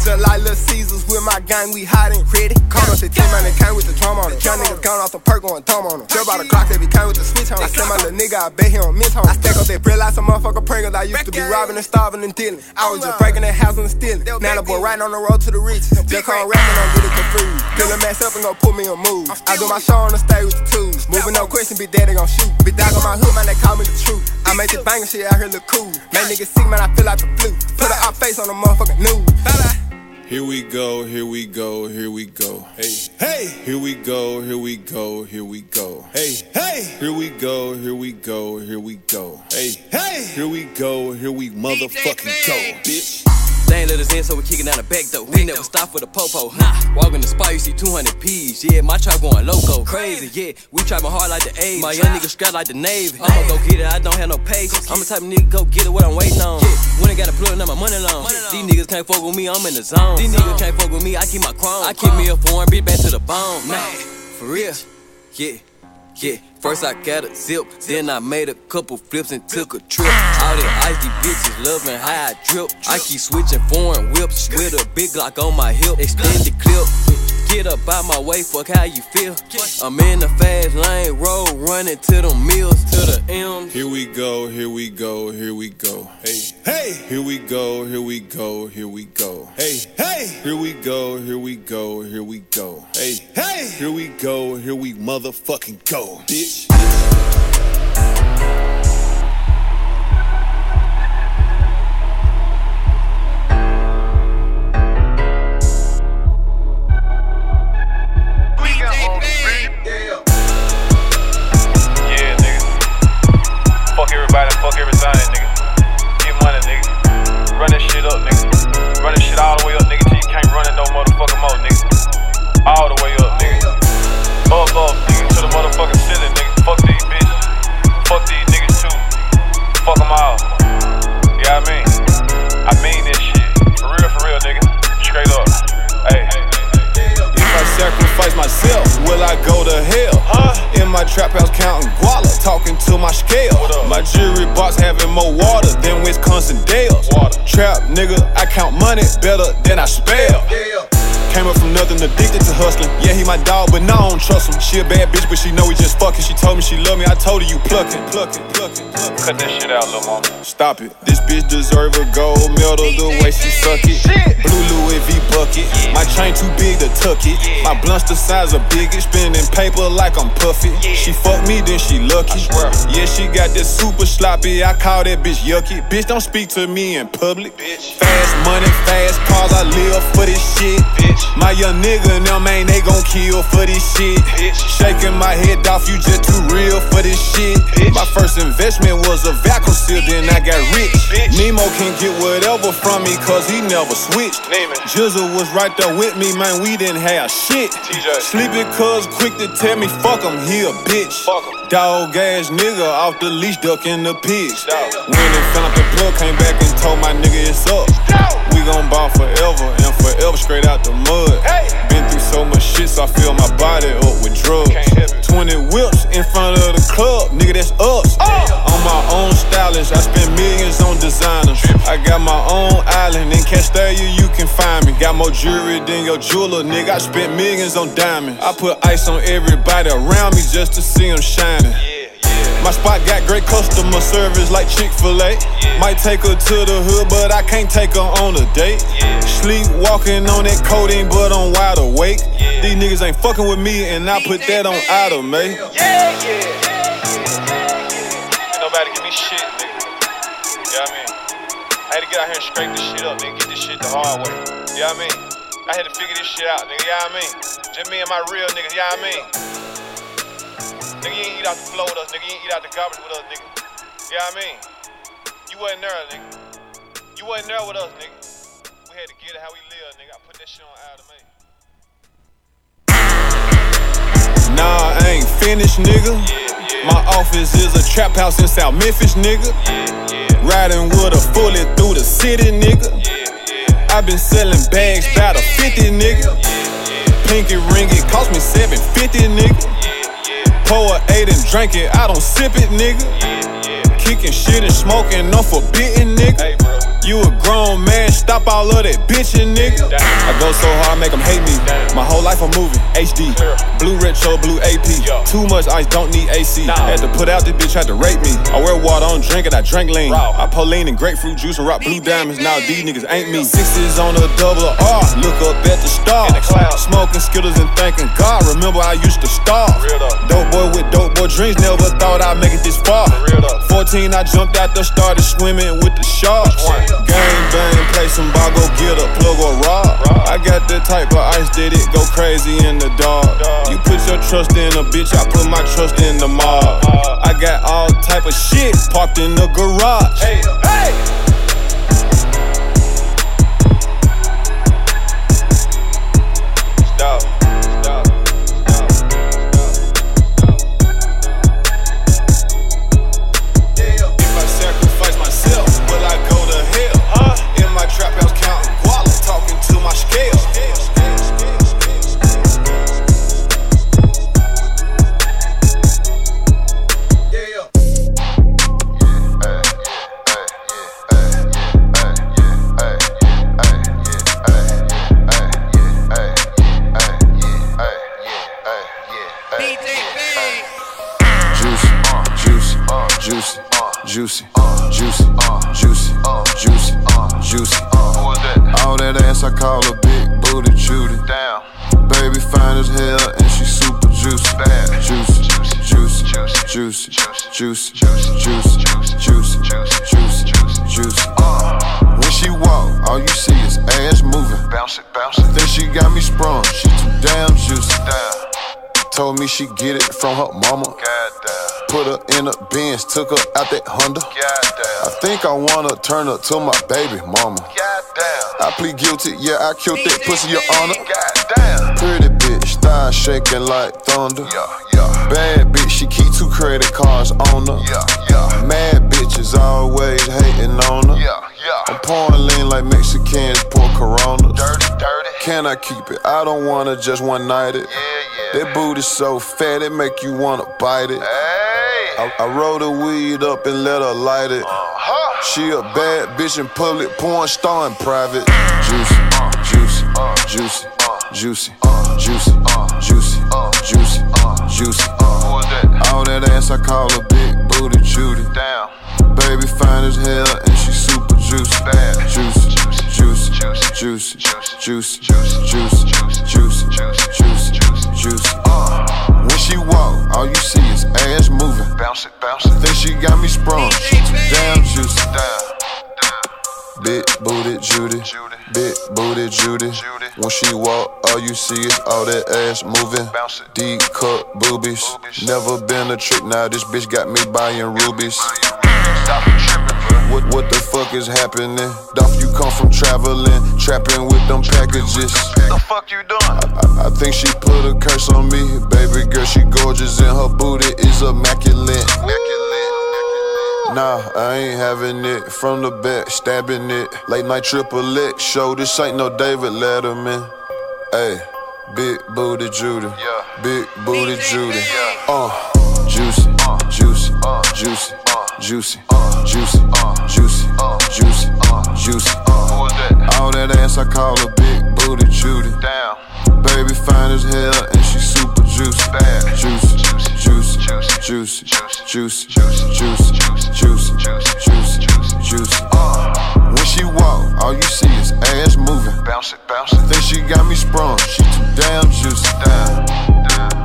Just like Little Caesars with my gang, we hot and ready. Caught up the team man, they came with the drum on it. Young niggas gone off the perk going dumb on them. Jump out the clock, they be came with the switch on. I send my little nigga, I bet he don't miss home. I stack up that bread like some motherfucker Pringles. I used to be robbing and starving and dealing. I was just breaking that house and stealing. Now the boy riding on the road to the riches. Just call rapping, don't get it confused. Fill a mess up and go put me on move. I do my show on the stage with the tools. Moving no question, be daddy gon' shoot. Be dog on my hood, man, they call me the truth. I make this banging shit out here look cool. Man, niggas sick, man, I feel like the flu. Put a op face on the motherfucking news. Here we go, here we go, here we go. Hey, hey, here we go, here we go, here we go. Hey, hey, here we go, here we go, here we go. Hey, hey, here we go, here we motherfucking go, bitch. They ain't let us in, so we kicking down the back door. We never stop for the popo. Nah, Walk in the spot, you see 200 P's. Yeah, my trap going loco. Crazy, yeah. We trapping hard like the A's. My young nigga strapped like the Navy. I'ma go get it, I don't have no patience. I'm the type of nigga go get it, what I'm waiting on. When I gotta plug up my money long. These niggas can't fuck with me, I'm in the zone. These niggas can't fuck with me, I keep my chrome. I keep me a foreign bitch back to the bone. Nah, for real. Yeah. Yeah, first I got a zip, then I made a couple flips and took a trip. Ah. All the icy bitches loving how I drip. I keep switching foreign whips with a big Glock on my hip, extended clip. Get up out my way, fuck how you feel. I'm in the fast lane, road running to the mills, to the M. Here we go, here we go, here we go. Hey, hey, here we go, here we go, here we go. Hey, hey, here we go, here we go, here we go. Hey, hey, here we go, here we motherfucking go, bitch. Talking to my scale. My jewelry box having more water than Wisconsin Dells. Trap nigga, I count money better than I spell. Came up from nothing, addicted to hustling. Yeah, he my dog, but no, I don't trust him. She a bad bitch, but she know we just fucking. She told me she love me, I told her you pluckin', plucking, plucking. Cut that shit out, little mama. Stop it. This bitch deserve a gold medal the way she suck it. Blue Louis V bucket. My chain too big to tuck it. My blunts the size of Biggie. Spinning paper like I'm puffy. She fuck me, then she lucky. Yeah, she got this super sloppy. I call that bitch yucky. Bitch, don't speak to me in public. Fast money, fast cars. I live for this shit. Bitch. My young nigga, now man, they gon' kill for this shit. Shaking my head off, you just too real for this shit. My first investment was a vacuum seal, then I got rich. Nemo can get whatever from me, cause he never switched. Jizzle was right there with me, man, we didn't have shit. Sleepy cuz quick to tell me, fuck him, he a bitch. Dog ass nigga off the leash, ducking the pigs. When it found out the plug, came back and told my nigga it's up. We gon' ball forever and forever straight out the mud. Been through so much shit, so I fill my body up with drugs. 20 whips in front of the club, nigga, that's us. On my own stylist, I spend millions on designers. I got my own island in Castalia, you can find me. Got more jewelry than your jeweler, nigga. I spent millions on diamonds. I put ice on everybody around me just to see them shining. My spot got great customer service like Chick fil A. Might take her to the hood, but I can't take her on a date. Sleep walking on that codeine, but I'm wide awake. These niggas ain't fucking with me, and I put that on Idle, mate. Ain't nobody give me shit, nigga. Yeah, I mean, I had to get out here and scrape this shit up, nigga. Get this shit the hard way. Yeah, I mean, I had to figure this shit out, nigga. Yeah, I mean, just me and my real niggas. Yeah, I mean, nigga, you ain't eat out the floor with us, nigga. You ain't eat out the garbage with us, nigga. Yeah, I mean, you wasn't there, nigga. You wasn't there with us, nigga. We had to get it how we live, nigga. I put that shit on Adam, man. Nah, I ain't finished, nigga. My office is a trap house in South Memphis, nigga. Riding with a fully through the city, nigga. i been selling bags about a 50, nigga. Pinky ring, it cost me 750, nigga. Pour eight and drink it, I don't sip it, nigga. Kicking shit and smoking, no forbidden, nigga. You a grown man, stop all of that bitchin', nigga. I go so hard, make them hate me. My whole life I'm moving, HD. Blue retro, blue AP. Too much ice, don't need AC. Had to put out this bitch, had to rape me. I wear water, don't drink it, I drink lean. I pull lean and grapefruit juice and rock blue diamonds. Now these niggas ain't me. Sixes on a double R, look up at the stars. Smoking skittles and thanking God. Remember I used to starve. Dope boy with dope boy dreams, never thought I'd make it this far. 14, I jumped out there, started swimming with the sharks. Gang bang, play some ball, go get a plug or rob. I got that type of ice did it go crazy in the dark. You put your trust in a bitch, I put my trust in the mob. I got all type of shit parked in the garage. Hey, hey. Her mama. Put her in a Benz, took her out that Honda. I think I wanna turn her to my baby mama. I plead guilty, yeah, I killed that pussy, your honor. Pretty bitch, thigh shaking like thunder. Bad bitch, she keep two credit cards on her. Mad bitches always hating on her. I'm pouring lean like Mexicans pour Corona. Dirty, dirty. Can I keep it? I don't wanna just one night it. That booty so fat it make you wanna bite it. Hey. I, I roll the weed up and let her light it. Uh-huh. She a bad bitch in public, porn star in private. Uh. Juicy, juicy, uh. juicy, uh. juicy, juicy, juicy, juicy, juicy. All that ass I call a big booty Judy. Damn. Baby fine as hell and she super juicy. Bad. Juicy, juicy, juicy, juicy, juicy, juicy, juicy, juicy juicy. Uh, when she walk, all you see is ass moving. Bounce it, bounce it. Think she got me sprung. Damn juicy. Big booty Judy, big booty Judy. When she walk, all you see is all that ass moving. D cut boobies. Never been a trick, now this bitch got me buying rubies. Stop. What, what the fuck is happening? Dolph, you come from traveling, trapping with them packages. The fuck you doing? I, I, I think she put a curse on me. Baby girl, she gorgeous and her booty is immaculate. Nah, I ain't having it from the back, stabbing it. Late night triple X show, this ain't no David Letterman. Hey, big booty Judy, yeah. big booty Judy. Uh, uh, uh, Uh, juicy, uh, juicy, uh, juicy juicy, juicy. All that ass I call a big booty Judy. Damn. Baby fine as hell and she super juicy. Bad. Juicy, juicy, juicy, juicy, juicy, juicy, juicy, juicy. Juicy, juicy, juicy. Uh. When she walk, all you see is ass moving. Bounce it, bounce it. Think she got me sprung. She too damn juicy. Damn.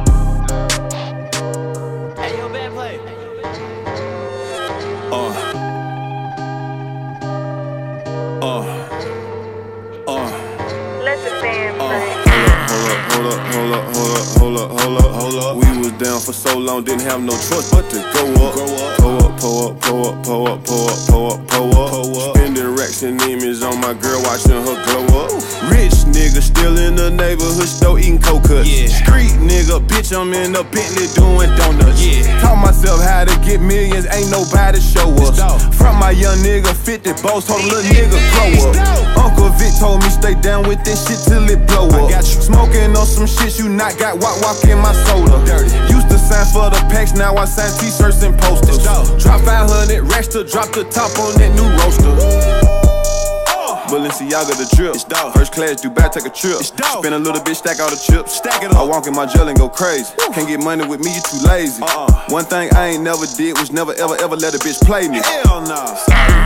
Down for so long, didn't have no choice but to go up. Go up, pull up, pull up, pull up, pull up, pull up, pull up, pull up. Spending racks and image on my girl, watching her glow up. Rich nigga still in the neighborhood store eating coke cuts. Yeah. Street nigga, bitch, I'm in a Bentley doing donuts. Yeah. Taught myself how to get millions, ain't nobody show us. From my young nigga, 50 boss, told little nigga grow up. Uncle Vic told me stay down with this shit till it blow up. I got you. Smoking on some shit you not got, walk walk in my soda. Dirty. Used to sign for the packs, now I sign t-shirts and posters. Drop 500 racks to drop the top on that new roaster. Balenciaga the drip. It's dog. First class, Dubai, take a trip. It's. Spend a little bit, stack all the chips. Stack it up. I walk in my jail and go crazy. Woo. Can't get money with me, you too lazy. Uh-uh. One thing I ain't never did was never ever ever let a bitch play me. Hell no. Nah.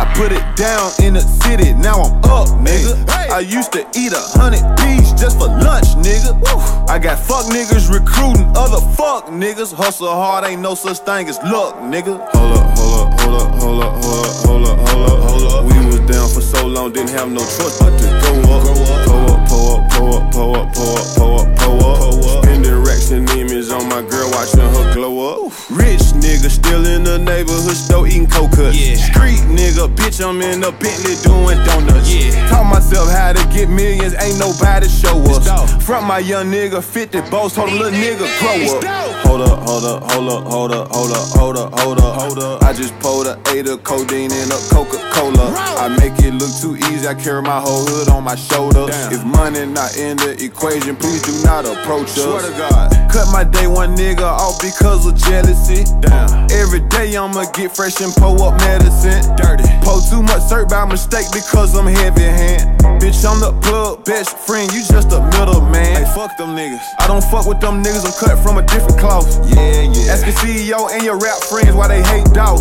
I put it down in the city, now I'm up, nigga. I used to eat a hundred P's just for lunch, nigga. I got fuck niggas recruiting other fuck niggas. Hustle hard, ain't no such thing as luck, nigga. Hold up, hold up, hold up, hold up, hold up, hold up, hold up, hold up. We was down for so long, didn't have no choice but to go up. Pull up, pull up, pull up, pull up, pull up, pull up, pull up. Spending racks and on my girl, watching her glow up. Rich nigga still in the neighborhood still eating coconuts. Yeah. Street nigga, bitch, I'm in a Bentley doing donuts. Yeah. Taught myself how to get millions, ain't nobody show us. Front my young nigga, 50 boss, told him little nigga grow up. Hold up, hold up, hold up, hold up, hold up, hold up, hold up, hold up. I just pulled a eight of codeine in a Coca Cola. I make it look too easy, I carry my whole hood on my shoulder. If money not in the equation, please do not approach us. Swear to God. Cut my day one nigga off because of jealousy. Damn. Every day I'ma get fresh and pull up medicine. Dirty. Pull too much syrup by mistake because I'm heavy hand. Bitch, I'm the plug best friend, you just a middle man. Hey, fuck them niggas. I don't fuck with them niggas, I'm cut from a different cloth. Yeah, yeah. Ask your CEO and your rap friends why they hate dog.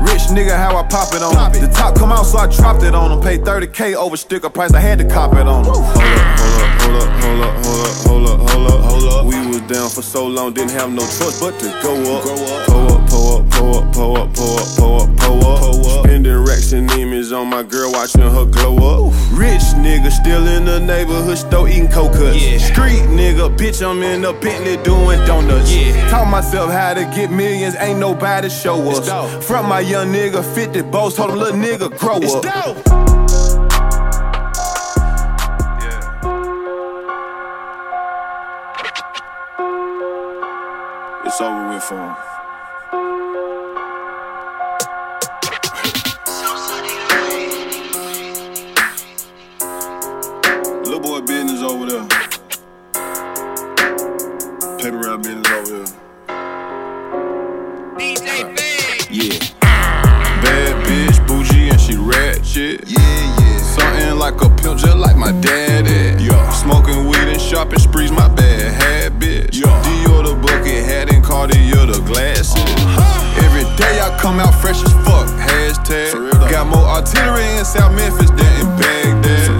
Rich nigga, how I pop it on 'em. The top come out, so I dropped it on them. Paid 30k over sticker price, I had to cop it on them. Hold up, hold up, hold up, hold up, hold up, hold up, hold up. We was down for so long, didn't have no choice but to go up. go up. Pull up, pull up, pull up, pull up, pull up, pull up, pull up. Spending racks and image on my girl, watching her glow up. Rich nigga, still in the neighborhood store eating coconuts. Yeah. Street nigga, bitch, I'm in a Bentley doing donuts. Yeah. Taught myself how to get millions, ain't nobody show us. Front my young nigga, 50 boss, told him little nigga grow It's up. dope. It's over with for him. Pimp, just like my daddy. Yeah. Smoking weed and shopping sprees, my bad habit. Yeah. Dior the bucket hat and Cartier the glasses. Every day I come out fresh as fuck. Hashtag. Got more artillery in South Memphis than in Baghdad.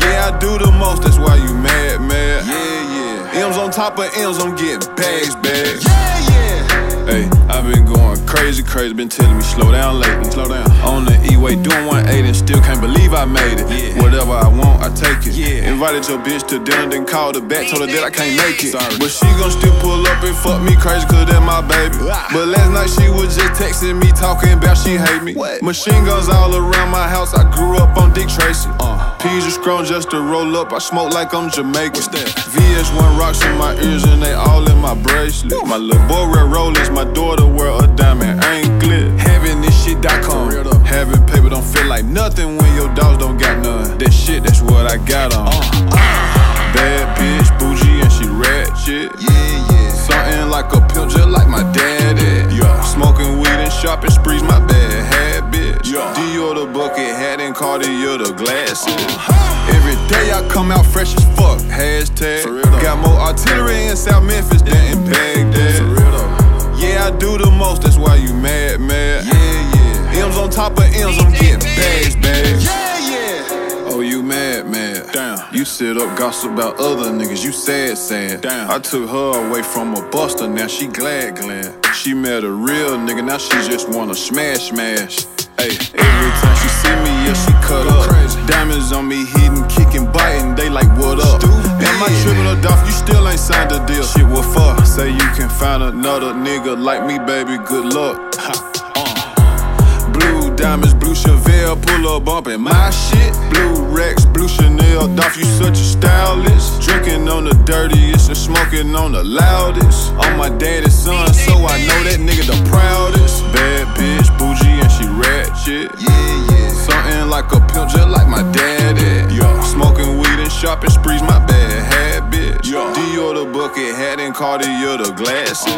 Yeah, I do the most, that's why you mad, mad. Yeah, yeah. M's on top of M's, I'm getting bags, bags. Yeah, yeah. Hey, I've been going crazy, crazy. Been telling me slow down lately. Slow down. On the E-way, doing 180 and still can't believe I made it. Yeah. Whatever I want, I take it. Yeah. Invited your bitch to dinner, then called her back, told her that I can't make it. Sorry. But she gon' still pull up and fuck me crazy, cause that my baby. Ah. But last night she was just texting me, talking about she hate me. Machine guns all around my house, I grew up on Dick Tracy. Uh. Are strong just to roll up, I smoke like I'm Jamaican. VS1 rocks in my ears and they all in my bracelet. My little boy wear rollers, my daughter wear a diamond anklet. Having this shit.com. Having paper don't feel like nothing when your dogs don't got none. That shit, that's what I got on. Bad bitch, bougie, and she ratchet. Yeah, yeah. Something like a pimp, just like my daddy. Yeah. Smoking weed and shopping sprees, my bad habit. Yeah. Dior the bucket hat Cartier the glasses. Every day I come out fresh as fuck. Hashtag. Got more artillery in South Memphis than in Baghdad. Yeah, I do the most, that's why you mad, mad. Yeah, yeah. M's on top of M's, I'm getting bags, bags. Yeah, yeah. Oh, you mad, mad. Damn. You sit up, gossip about other niggas, you sad, sad. Damn. I took her away from a buster, now she glad, glad. She met a real nigga, now she just wanna smash, smash. Hey, every time she yeah, she cut up. Diamonds on me, hitting, kicking, biting, they like, what up? Am I tripping or off? You still ain't signed a deal. Shit, what for? Say you can find another nigga like me, baby, good luck. Uh. Blue diamonds, blue Chevelle, pull up bumping my shit. Blue Rex, blue Chanel, Dolph, you such a stylist. Drinking on the dirtiest and smoking on the loudest. On my daddy's son, so I know that nigga the proudest. Bad bitch, bougie, and she ratchet. Yeah, yeah. Something like a pimp, just like my daddy. Yeah. Smoking weed and shopping sprees, my bad habit. Yeah. Dior the bucket hat and Cartier the glasses.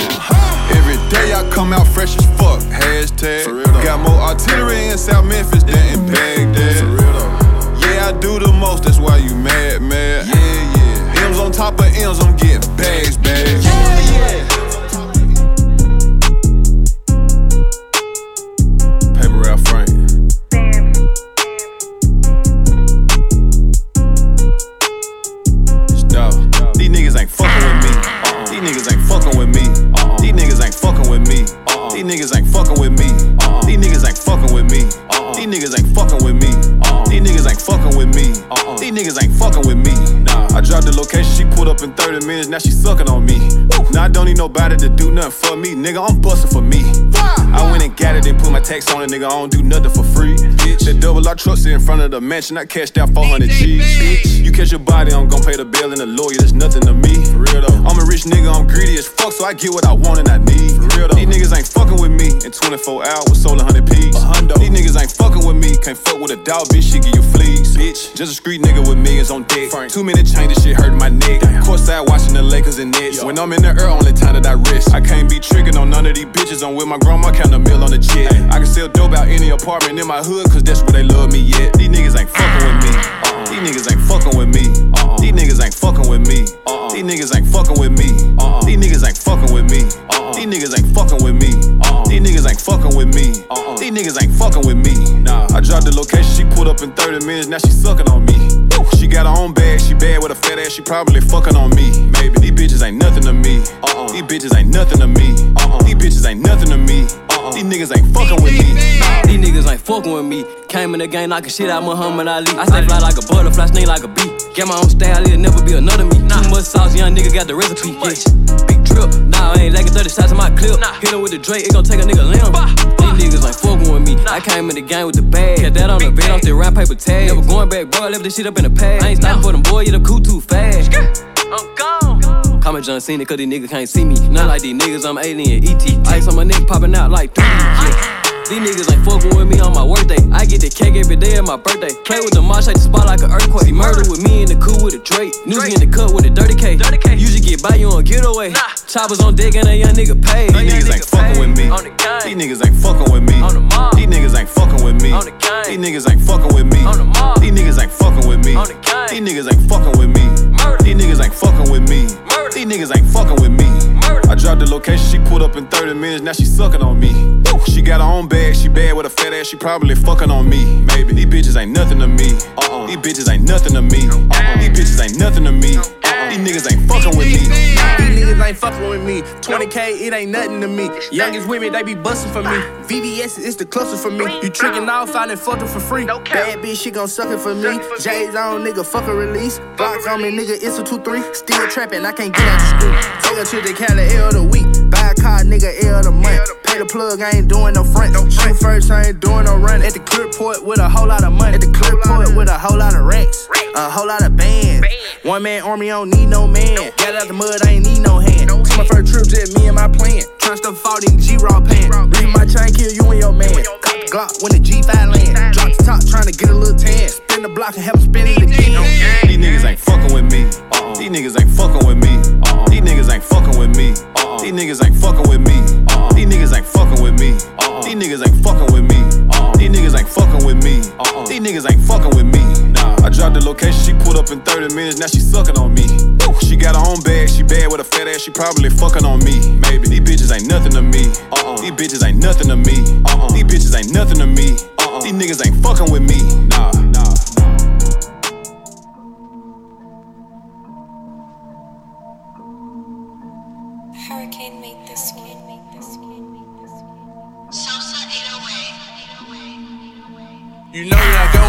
Every day I come out fresh as fuck. Hashtag. Got more artillery in South Memphis than in Baghdad. Yeah, I do the most, that's why you mad, mad. Yeah, yeah. M's on top of M's, I'm getting bags, bags. Yeah, yeah. Now she sucking on me. Now I don't need nobody to do nothing for me, nigga. I'm bustin' for me. I went and got it and put my tax on it, nigga. I don't do nothing for free. Bitch, that double R trucks in front of the mansion. I cashed out 400 G's. Bitch, you catch your body, I'm gon' pay the bill and the lawyer. That's nothing to me. For real though. I'm a rich nigga, I'm greedy as fuck, so I get what I want and I need. For real though. These niggas ain't fucking with me in 24 hours, sold 100 P's. These niggas ain't fucking with me, can't fuck with a dog, bitch. She give you fleas. Bitch, just a street nigga with millions on deck. Two minute change, this shit hurting my neck. Courtside watching the Lakers and Nets. When I'm in the air, only time that I. I can't be trickin' on none of these bitches. I'm with my grandma, count a meal on the chick. I can sell dope out any apartment in my hood, cause that's where they love me yet. These niggas ain't fucking with me. Uh-uh. These niggas ain't fucking with me. Uh-uh. These niggas ain't fucking with me. Uh-uh. These niggas ain't fucking with me. Uh-uh. These niggas ain't fucking with me. Uh-uh. These niggas ain't fucking with me. Uh-uh. These niggas ain't fucking with me. Uh-uh. These niggas ain't fucking with me. Nah, I dropped the location, she pulled up in 30 minutes, now she sucking on me. She got her own bag, she bad with a fat ass, she probably fucking on me. Maybe these bitches ain't nothing to me. Uh-uh. Uh-uh. These bitches ain't nothing to me. Uh-uh. These bitches ain't nothing to me. Uh-uh. These niggas ain't fucking with me. Nah. These niggas ain't fucking with me. Came in the game knocking shit out Muhammad Ali. I stay fly like a butterfly, sting like a bee. Get my own style, it'll never be another me. Too much sauce, young nigga got the recipe. Yeah. Big drip, nah, I ain't lacking 30 shots in my clip. Hit him with the Drake, it gon' take a nigga limb. These niggas ain't fucking with me. I came in the game with the bag. Kept that on the bed, off the rap paper tag. Never going back, bro. I left this shit up in the past. I ain't stopping for them boy, yeah, them cool too fast. I'm oh, gone. Call me John Cena, cause these niggas can't see me. Not like these niggas, I'm alien, ET. Ice on my neck popping out like 3 yeah. These niggas ain't fucking with me on my workday. I get the cake every day of my birthday. Play with the mosh, shake the spot like an earthquake. See murder with me in the cool with a Drake. Newsy in the cut with a dirty K. Usually get by you on getaway. Choppers on deck and a young nigga paid. These niggas ain't fucking with me. These niggas ain't fucking with me. These niggas ain't fucking with me. These niggas ain't fucking with me. These niggas ain't fucking with me. These niggas ain't fucking with me. These niggas ain't fucking with me. These niggas ain't fucking with me. I dropped the location, she pulled up in 30 minutes, now she sucking on me. She got her own bag, she bad with a fat ass, she probably fucking on me. Maybe these bitches ain't nothing to me. Uh-uh. These bitches ain't nothing to me. Uh-uh. These bitches ain't nothing to me. These niggas ain't fucking with me. These niggas ain't fucking with me. 20k, it ain't nothing to me. Youngest women, they be busting for me. VVS is the closest for me. You tricking off out and fucking for free. Bad bitch, she gon' suck it for me. J's on, nigga, fuck a release. Blocks on me, nigga, it's a 2-3. Still trapping, I can't get out the street. Take her to the Cali L of the week. Buy a car, nigga, L the month. Pay the plug, I ain't doing no front. Shoot first, I ain't doing no run. At the clear port with a whole lot of money. At the clear port with a whole lot of racks. A whole lot of bands. One man army, I don't need no man. Got out the mud, I ain't need no hand. To my first trip, just me and my plan. Tryna stuff out in G-Raw pants. Read my chain, kill you and your man. Cop the Glock when the G5 land. Drop the top, tryna get a little tan. Spin the block and have him spin it again. These niggas ain't fucking with me. These niggas ain't fucking with me. Uh-uh. These niggas ain't fucking with me. Uh-uh. These niggas ain't fucking with me. Uh-uh. These niggas ain't fucking with me. Uh-uh. These niggas ain't fucking with me. Uh-uh. These niggas ain't fucking with me. Uh-uh. These niggas ain't fucking with me. Nah, I dropped the location, she pulled up in 30 minutes, now she sucking on me. She got her own bag, she bad with a fat ass, she probably fucking on me. Maybe these bitches ain't nothing to me. Uh-uh. These bitches ain't nothing to me. Uh-uh. These bitches ain't nothing to me. Uh-uh. These niggas ain't fucking with me. Nah, nah. Hurricane made this one. You know when I go in,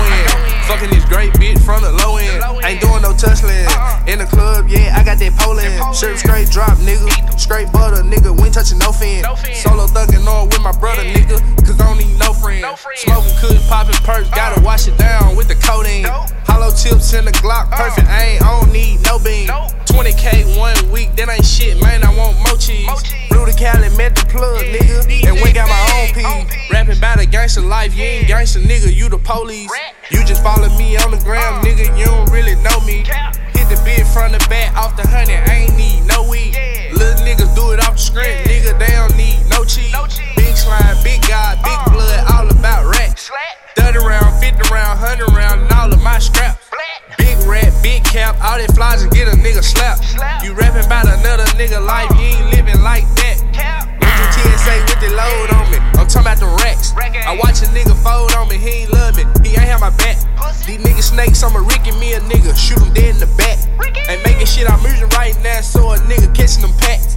fucking this great bitch from the low end. Ain't doing no touchland. In the club, yeah, I got that Poland. Shirt straight drop, nigga. Straight butter, nigga. We ain't touching no fin. Solo thugging on with my brother, nigga. Cause I don't need no friend. Smoking could popping perks, gotta wash it down with the codeine. Hollow tips in the Glock, perfect Ain't I don't need no beam. 20k one week, that ain't shit, man. I want more Blew the Cali, met the plug, nigga. And we got my own piece. Rapping about a gangster life, you ain't gangster, nigga. You the police. You just follow me on the ground, nigga. You don't really know me. Hit the bit from the back, off the honey. I ain't need no weed. Little niggas do it off the script, nigga. They don't need no cheese. Big slime, big God, big blood, all about racks. 30 round, 50 round, 100 round, and all of my scraps. Big rat, big cap, all that flies and get a nigga slapped. You rapping about another nigga life, you ain't living like that. Went to TSA with the load on me. I'm talking about the racks. I watch a nigga fold on me, he ain't love me, he ain't have my back. These niggas snakes, I'm a Ricky, me a nigga, shoot him dead in the back. Ain't making shit, I'm moving right now, so a nigga catching them packs.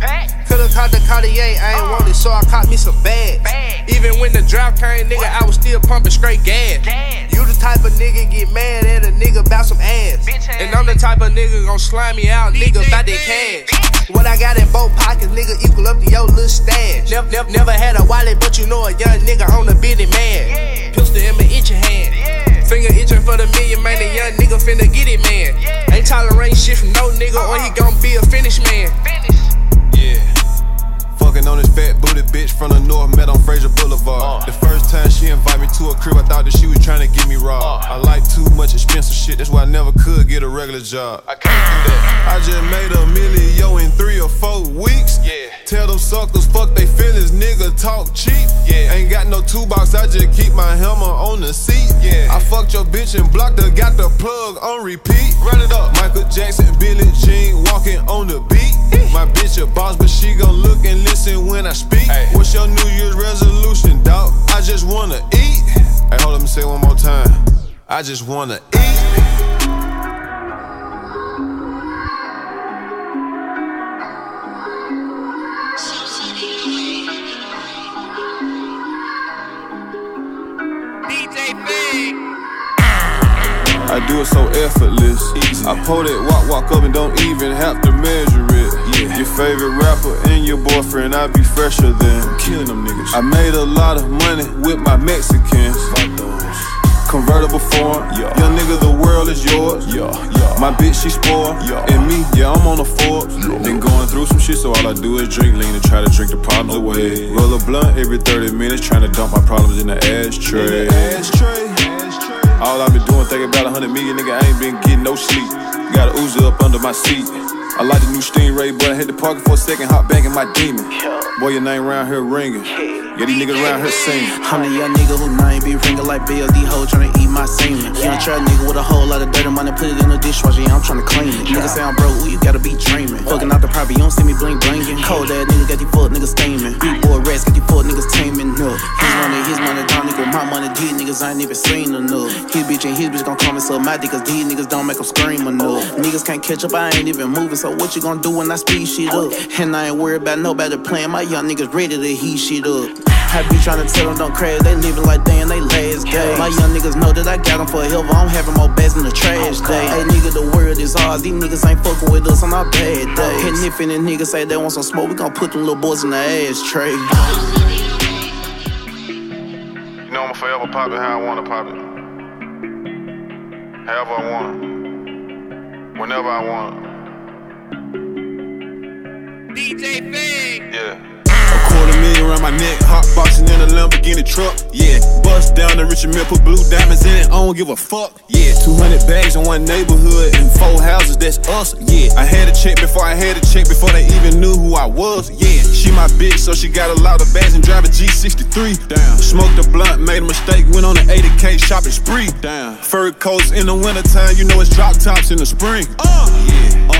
Could've caught the Cartier, I ain't want it, so I caught me some bags. Even when the drought came, nigga, I was still pumping straight gas. You the type of nigga get mad at a nigga about some ass. And I'm the type of nigga gon' slime me out, nigga, about that cash. What I got in both pockets, nigga, equal up to your little stash. Never, never, never had a wallet, but you know a young nigga on the bitty man. Pistol in my itching hand. Finger itching for the million, man. The young nigga finna get it, man. Ain't tolerating shit from no nigga, or he uh-uh. gon' be a finished man. Fucking on this fat booty bitch from the north, met on Frayser Boulevard. Uh. The first time she invited me to a crib, I thought that she was trying to get me raw. Uh. I like too much expensive shit, that's why I never could get a regular job. I can't do that. I just made a million in three or four weeks. Yeah. Tell them suckers fuck they feelings, nigga talk cheap. Yeah. Ain't got no toolbox, I just keep my hammer on the seat. Yeah. I fucked your bitch and blocked her, got the plug on repeat. Run it up. Michael Jackson, Billie Jean, walking on the beat. My bitch a boss, but she gon' look and listen when I speak. What's your New Year's resolution, dog? I just wanna eat. Hey, hold up, let me say one more time. I just wanna eat. I do it so effortless. Easy. I pull that walk, walk up and don't even have to measure it. Your favorite rapper and your boyfriend, I be fresher than killing them niggas. I made a lot of money with my Mexicans. Convertible foreign, young nigga, the world is yours. yeah My bitch, she spoiled, and me, yeah, I'm on the Forbes. Been going through some shit, so all I do is drink lean and try to drink the problems away. Roll a blunt every 30 minutes, trying to dump my problems in the ashtray. All I been doing, thinking about a hundred million, nigga. I ain't been getting no sleep. Got a Uzi up under my seat. I like the new Stingray, but I hit the park for a second, hop back in my demon. Boy, your name around here ringing. Yeah, these niggas around here singing. I'm the young nigga who name be ringing like Bill D ho tryna eat my semen. Young trap nigga with a whole lot of dirty money, put it in the dishwasher, yeah, I'm tryna clean it. Nigga say I'm broke, ooh, you gotta be dreaming. Fucking out the property, you don't see me bling blinging. Cold ass nigga got these fuck niggas steaming. Big boy rats got these fuck niggas taming up. His money, his money, down nigga, my money, these niggas I ain't even seen enough. His bitch and his bitch gon' call me so mad cause these niggas don't make them scream enough. Niggas can't catch up, I ain't even moving, so what you gon' do when I speed shit up? And I ain't worried about nobody playing, my young niggas ready to heat shit up. I be tryna tell them don't crash, they living like they in they last day. My young niggas know that I got them forever, I'm having more bags in the trash day. Hey nigga, the world is ours, these niggas ain't fucking with us on our bad days. And if any niggas say they want some smoke, we gon' put them little boys in the ashtray. You know I'ma forever pop it how I wanna pop it. However I wanna. Whenever I wanna. DJ Big. Yeah. Quarter million around my neck, hot boxing in a Lamborghini truck. Yeah, bust down the Richard Mille, put blue diamonds in it. I don't give a fuck. Yeah, 200 bags in one neighborhood and four houses. That's us. Yeah, I had a check before I had a check before they even knew who I was. Yeah, she my bitch, so she got a lot of bags and drive a G63. Down. Smoked a blunt, made a mistake, went on an 80k shopping spree. Down. Fur coats in the wintertime, you know it's drop tops in the spring. Uh, yeah,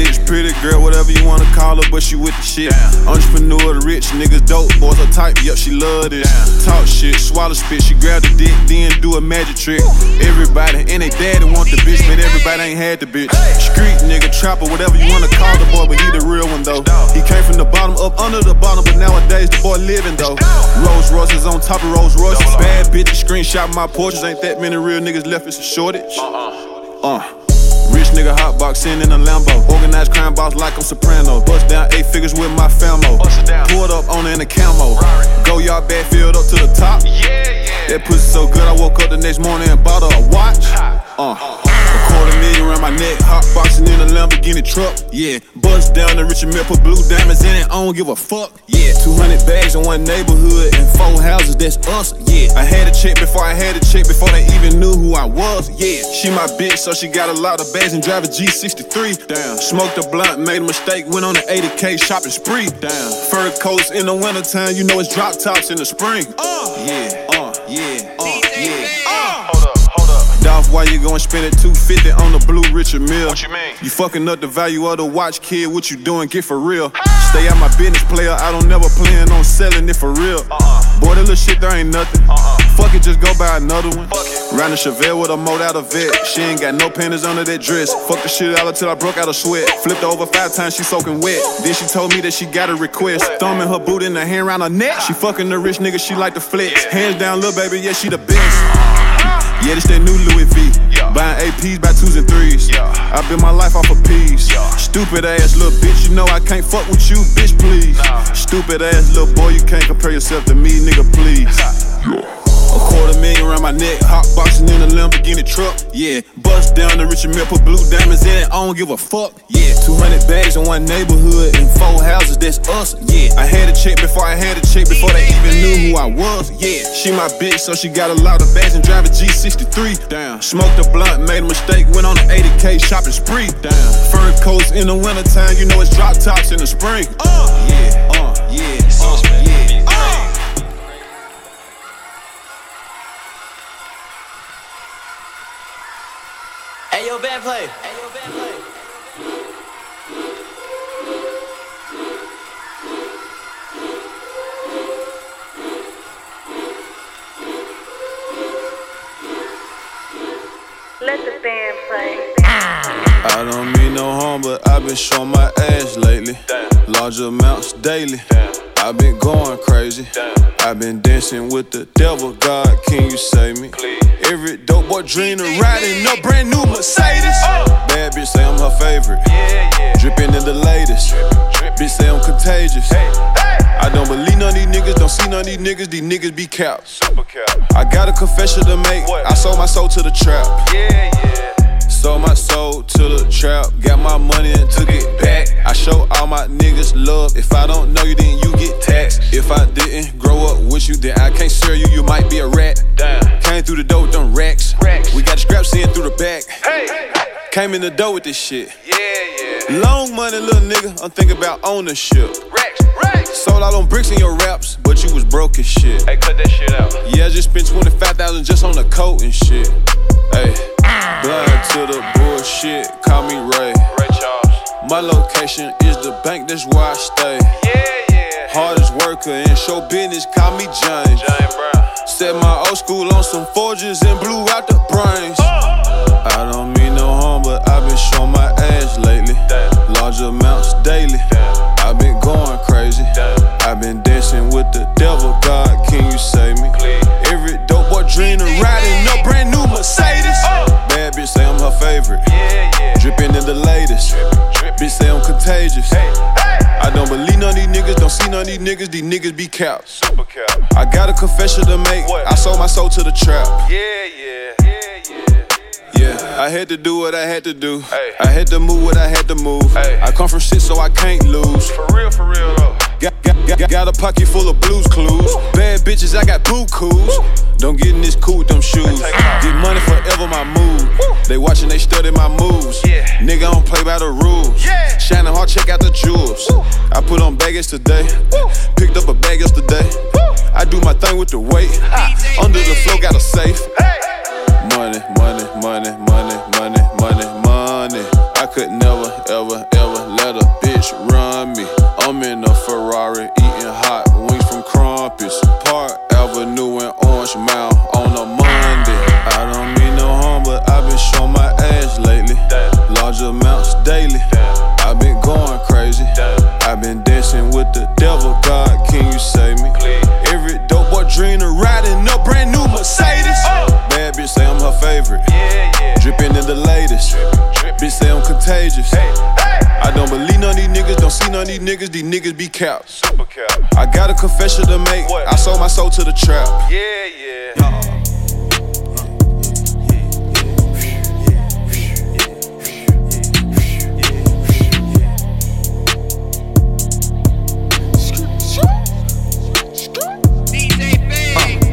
bitch, pretty girl, whatever you wanna call her, but she with the shit. Entrepreneur, the rich niggas, dope boys, her type, yup, she love this. Talk shit, swallow spit, she grab the dick, then do a magic trick. Everybody and they daddy want the bitch, but everybody ain't had the bitch. Street nigga, trapper, whatever you wanna call the boy, but he the real one though. He came from the bottom up under the bottom, but nowadays the boy living though. Rolls Royces on top of Rolls Royces. Bad bitches screenshot my portraits, ain't that many real niggas left, it's a shortage. Uh. Nigga hotboxing in a Lambo. Organized crime boss like I'm Soprano. Bust down eight figures with my famo. Pulled up on her in a camo. Go yard back filled up to the top. Yeah, that pussy so good, I woke up the next morning and bought her a watch. Uh. A quarter million around my neck, hotboxing in a Lamborghini truck. Yeah, bust down the Richard Mille, put blue diamonds in it. I don't give a fuck. Yeah, 200 bags in one neighborhood and four houses. That's us. Yeah, I had a check before I had a check before they even knew who I was. Yeah, she my bitch, so she got a lot of bags and drive a G63. Down. Smoked a blunt, made a mistake, went on an 80k shopping spree. Down. Fur coats in the wintertime, you know it's drop tops in the spring. Uh, yeah, uh, yeah, uh, why you going spend it 250 on the blue Richard Mille? What you mean? You fucking up the value of the watch, kid. What you doing? Get for real. Ah. Stay out my business, player. I don't never plan on selling it for real. Uh-uh. Boy, that little shit there ain't nothing. Uh-uh. Fuck it, just go buy another one. Round the Chevelle with a mold out of vet. She ain't got no panties under that dress. Fuck the shit out until I broke out a sweat. Flipped her over five times, she soaking wet. Then she told me that she got a request. Thumbing her boot in the hand around her neck. She fucking the rich nigga, she like to flex. Hands down, little baby, yeah, she the best. Yeah, this that new Louis V. Buying APs by twos and threes. I built my life off of peas. Stupid ass little bitch, you know I can't fuck with you, bitch, please. Stupid ass little boy, you can't compare yourself to me, nigga, please. A quarter million around my neck, hot boxing in a Lamborghini truck. Yeah, bust down the Richard Mille, put blue diamonds in it. I don't give a fuck. Yeah, 200 bags in one neighborhood and four houses. That's us. Yeah, I had a check before I had a check before they even knew who I was. Yeah, she my bitch, so she got a lot of bags and drive a G63. Damn, smoked a blunt, made a mistake, went on an 80k shopping spree. Damn, fur coats in the wintertime, you know it's drop tops in the spring. Uh, yeah, uh, yeah, uh, yeah. Band play. Hey, yo, band play. Let the band play. I don't mean no harm, but I've been showing my ass lately. Large amounts daily. I've been going crazy. I've been dancing with the devil. God, can you save me? Every dope boy dream of riding a brand new Mercedes. Bad bitch say I'm her favorite. Dripping in the latest. Bitch say I'm contagious. I don't believe none of these niggas, don't see none of these niggas, these niggas be capped. I got a confession to make. I sold my soul to the trap. Sold my soul to the trap, got my money and took it back. I show all my niggas love. If I don't know you, then you get taxed. If I didn't grow up with you, then I can't serve you, you might be a rat. Damn. Came through the door with them racks. We got the scraps in through the back. Hey came in the door with this shit. Yeah, yeah. Long money, little nigga. I'm thinking about ownership. Racks, racks. Sold all on bricks in your raps, but you was broke as shit. Hey, cut that shit out. Yeah, I just spent 25,000 just on the coat and shit. Hey, blind to the bullshit, call me Ray. Ray Charles. My location is the bank, that's where I stay. Yeah, yeah. Hardest worker in show business, call me James. Jane Brown. Set my old school on some forges and blew out the brains. Oh. I don't mean no harm, but I've been showing my ass lately. Large amounts daily. I've been going crazy. I've been dancing with the devil. God, can you save me? Every dope boy dream of riding a brand new Mercedes. Bad bitch say I'm her favorite. Dripping in the latest. Bitch say I'm contagious. I don't believe none of these niggas, don't see none of these niggas, these niggas be capped. I got a confession to make. I sold my soul to the trap. Yeah, yeah, yeah, yeah. Yeah, I had to do what I had to do. I had to move what I had to move. I come from shit, so I can't lose. For real, for real though. Got, got, got, got a pocket full of blues clues. Bad bitches, I got boo coos. Don't get in this cool with them shoes. Get money forever, my mood. They watching, they study my moves. Nigga, I don't play by the rules. Shining hard, check out the jewels. I put on baggage today. Picked up a bag yesterday. I do my thing with the weight. Under the floor, got a safe. Money, money, money, money, money, money, money. I could never, the latest. Bitch say I'm contagious. I don't believe none of these niggas, don't see none of these niggas, these niggas be capped. I got a confession to make. I sold my soul to the trap. Yeah, uh, yeah.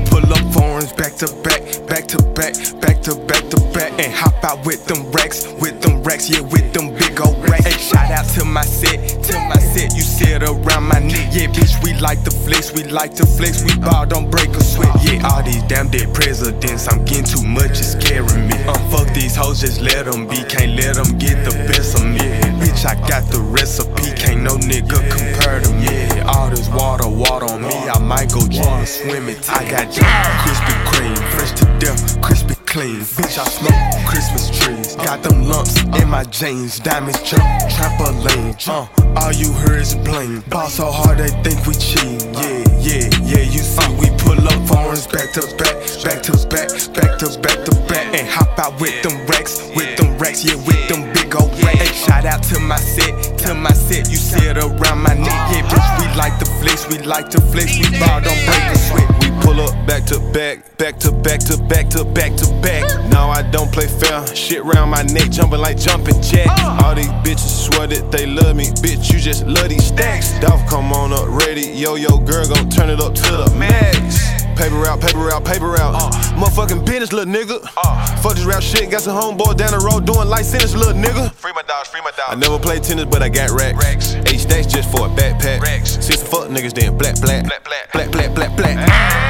Pull up foreigns back to back, back to back, back to back to back, and hop out with them racks, with them racks, yeah, with them big old racks. Hey, shout out to my set, to my set, you sit around my neck. Yeah, bitch, we like to flex, we like to flex, we ball, don't break a sweat. Yeah, all these damn dead presidents, I'm getting too much, it's scaring me. Uh, fuck these hoes, just let them be, can't let them get the best of me. Bitch, I got the recipe, can't no nigga compare to me. All this water, water on me, I might go water swimming. I got Krispy Kreme, fresh to crispy clean. Bitch, I smoke Christmas trees. Got them lumps in my jeans, diamonds jump, trampoline. Uh, all you hear is bling. Ball so hard they think we cheat. Yeah, yeah, yeah. You see, we pull up foreigns back to back, back to back, back to back to back, and hop out with them racks, with them racks, yeah, with them big old racks. Hey, shout out to my set, to my set. You sit around my neck, yeah, bitch. We like to flex, we like to flex. We ball don't break a sweat. Pull up back to back, back to back to back to back to back. Now I don't play fair. Shit round my neck, jumping like jumping jack. Uh. All these bitches swear that they love me, bitch. You just love these stacks. Dolph, come on up, ready. Yo, yo, girl, gon' turn it up to the max. Paper out, paper out, paper out. Uh. Motherfucking business, little nigga. Uh. Fuck this rap shit, got some homeboy down the road doing life sentence, little nigga. Free my dogs, free my dogs. I never played tennis, but I got racks. Racks. Eight stacks just for a backpack. Racks. Six fuck niggas, then black, black. Black, black. Black, black, black, black. Ah.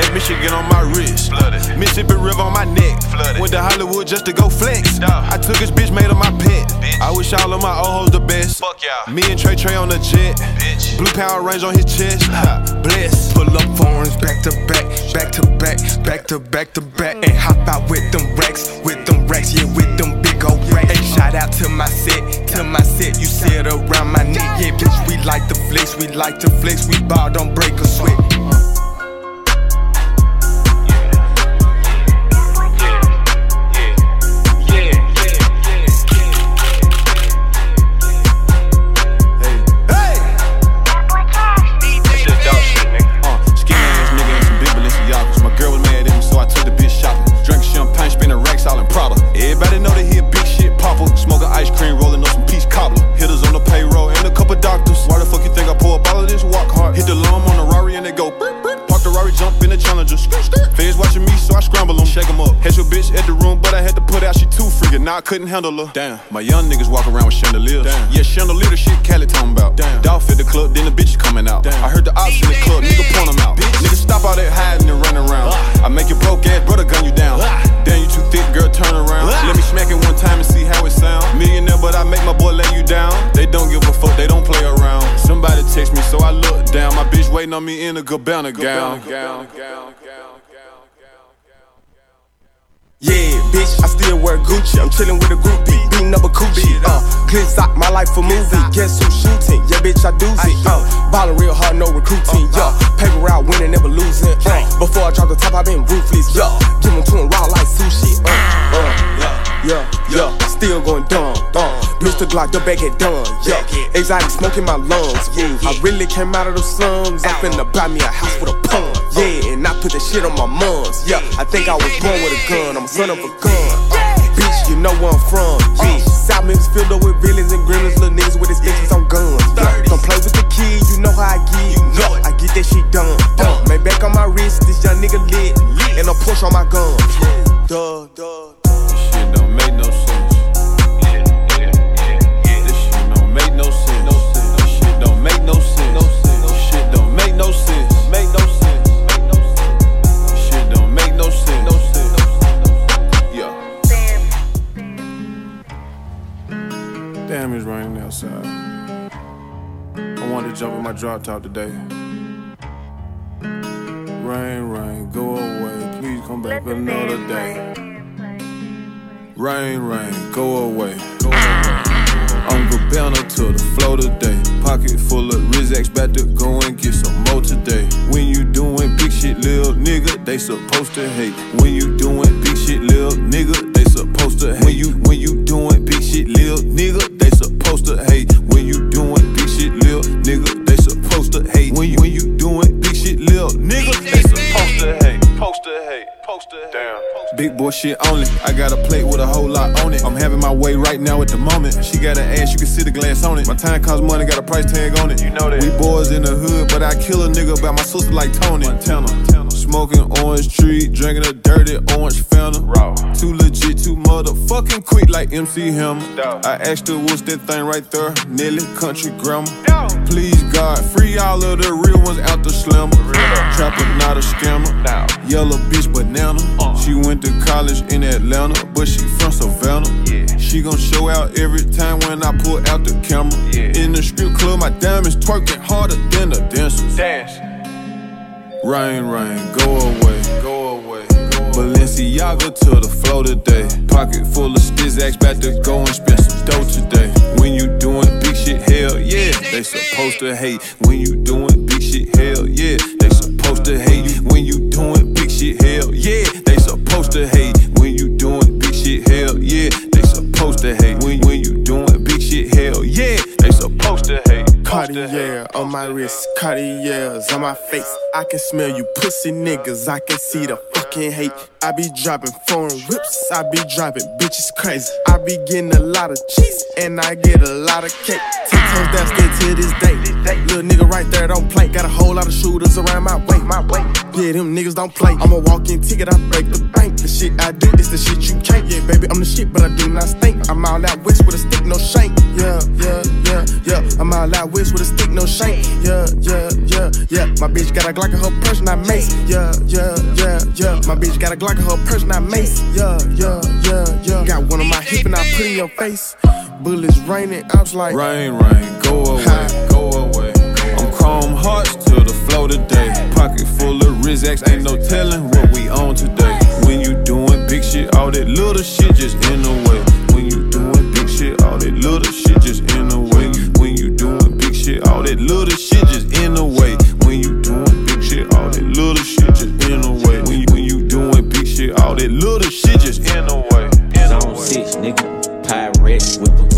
Lake Michigan on my wrist. Flooded. Mississippi River on my neck. Flooded. Went to Hollywood just to go flex. I took his bitch, made her my pet. Bitch. I wish all of my old hoes the best. Fuck y'all. Me and Trey Trey on the jet. Bitch. Blue Power Range on his chest. Bless. Pull up foreigns back to back, back to back, back to back to back, and hop out with them racks, with them racks, yeah, with them big old racks. Hey, shout out to my set, to my set. You sit around my neck, yeah, bitch. We like to flex, we like to flex. We ball don't break a sweat. Ice cream, rolling up some peach cobbler. Hitters on the payroll and a couple doctors. Why the fuck you think I pour a bottle of this? Walk hard. Hit the lum on the Rari and they go. Burp, in the Challenger. Feds watching me, so I scramble them. Shake them up. Had your bitch at the room, but I had to put out. She too freaking. Now I couldn't handle her. Damn. My young niggas walk around with chandeliers. Damn. Yeah, chandelier the shit Cali talking about. Damn. Dolph at the club, then the bitch coming out. Damn. I heard the ops in the club, nigga point them out. Bitch. Nigga stop all that hiding and running around. I make your broke ass brother gun you down. Damn, you too thick, girl, turn around. Let me smack it one time and see how it sound. Millionaire, but I make my boy lay you down. They don't give a fuck, they don't play around. Somebody text me, so I look down. My bitch waiting on me in a Gabbana gown. Yeah, bitch, I still wear Gucci. I'm chillin' with a groupie, beating up a coochie. Uh, glitz out my life a movie. Guess who's shooting? Yeah, bitch, I do it. Uh, ballin' real hard, no recruiting. Yeah, paper out, winning, never losing. Uh, before I drop the top, I been ruthless. Yeah, give 'em to 'em raw like sushi. Uh, uh, yeah, yeah, yeah. Still going dumb, dumb. Mr. Glock, the bag get done. Yeah, exotic smoke in my lungs. Yeah, I really came out of the slums. I finna buy me a house with a pond. Yeah, and I put the shit on my mums. Yeah, I think I was born with a gun. I'm a son of a gun. Bitch, you know where I'm from. Yeah, South Memphis filled up with villains and gremlins, little niggas with extensions on guns. Yeah, don't play with the kid, you know how I get. You know I get that shit done. Uh, Maybach on my wrist, this young nigga lit, and a push on my gun. Duh, duh. This shit don't make no sense. Damn, it's raining outside. I wanted to jump in my drop top today. Rain, rain, go away. Please come back another day. Rain, rain, go away. Go away. I'm Gabbana to the flow today. Pocket full of Rizx, about to go and get some more today. When you doing big shit, lil nigga, they supposed to hate. When you doing big shit, lil nigga, they supposed to hate. When you when you doing big shit, lil nigga, to hate. Supposed to hate. Supposed to hate. Damn. Big boy shit only. I got a plate with a whole lot on it. I'm having my way right now at the moment. She got an ass, you can see the glass on it. My time costs money, got a price tag on it. You know that. We boys in the hood, but I kill a nigga about my sister like Tony. Montana. Smoking orange tree, drinking a dirty orange Fanta. Raw. Too legit, too motherfucking quick like MC Hammer. I asked her what's that thing right there, Nelly Country Grammar. Please God, free all of the real ones out the slammer. Trapper, not a scammer. Now. Yellow bitch banana. Uh. She went to college in Atlanta, but she from Savannah. She gon' show out every time when I pull out the camera. In the strip club, my diamonds twerking harder than the dancers. Dance. Rain, rain, go away, go away. Balenciaga to the flow today. Pocket full of stizzax, about to go and spend some dough today. When you doing big shit, hell yeah. They supposed to hate when you doing big shit, hell yeah. They supposed to hate when you doing big shit, hell yeah. They supposed to hate on my wrist, Cartier's on my face. I can smell you pussy niggas, I can see the fucking hate. I be dropping foreign whips, I be driving bitches crazy. I be getting a lot of cheese, and I get a lot of cake. Ten toes downstairs to this day. That little nigga right there don't play. Got a whole lot of shooters around my way, my way. Yeah, them niggas don't play. I'm a walk-in ticket, I break the bank. The shit I do is the shit you can't. Yeah, baby, I'm the shit, but I do not stink. I'm all out west with a stick, no shank. Yeah, yeah, yeah, yeah. I'm all out west with a stick, no shank. Yeah, yeah, yeah, yeah. My bitch got a Glock in her purse, not mace. Yeah, yeah, yeah, yeah. My bitch got a Glock in her purse, not mace. Yeah, yeah, yeah, yeah. Got one on my hip and I put in your face. Bullets raining, I was like, Rain, rain, go away, go away. I'm hearts to the flow today. Pocket full of Rizzax, ain't no telling what we on today. When you doing big shit, all that little shit just in the way. When you doing big shit, all that little shit just in the way. When you doing big shit, all that little shit just in the way. When you doing big shit, all that little shit just in the way. When you, when you doing big shit, all that little shit just in the way. Zone six, nigga. Pirate with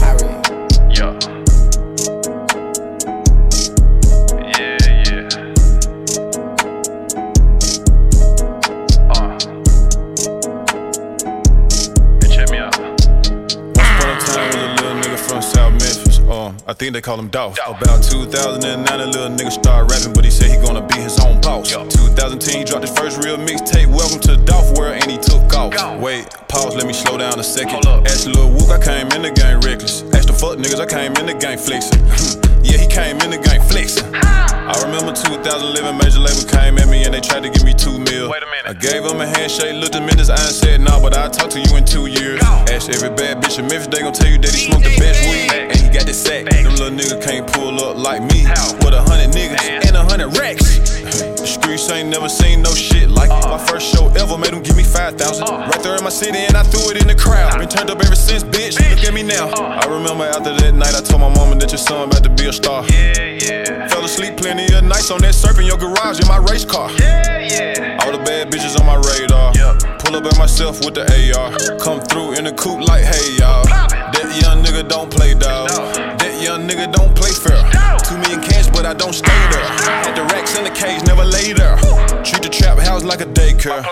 I think they call him Dolph. About 2009, a little nigga started rapping, but he said he gonna be his own boss. 2010, he dropped his first real mixtape, Welcome to Dolph World, and he took off. Wait, pause, let me slow down a second. Asked Lil Wook, I came in the game reckless. Asked the fuck niggas, I came in the game flexing. yeah, he came in the game flexing. I remember 2011, major label came at me and they tried to give me two mil. Wait a minute. I gave him a handshake, looked him in his eye and said, nah, but I'll talk to you in two years. Ask every bad bitch in Memphis, they gon' tell you that he smoked the best weed. Got the sack. Them little niggas can't pull up like me. With a hundred niggas and a hundred racks. Streets ain't never seen no shit like it. My first show ever made them give me 5,000. Uh. Right there in my city and I threw it in the crowd. Been turned up ever since, bitch. Look at me now. Uh. I remember after that night, I told my mama that your son about to be a star. Yeah, yeah. Fell asleep plenty of nights on that surf in your garage in my race car. Yeah, yeah. All the bad bitches on my radar. Pull up at myself with the AR. Come through in the coupe like, hey y'all. That young nigga don't play dog. Young nigga don't play fair. Two million cash, but I don't stay there. Had the racks in the cage, never lay there. Treat the trap house like a daycare.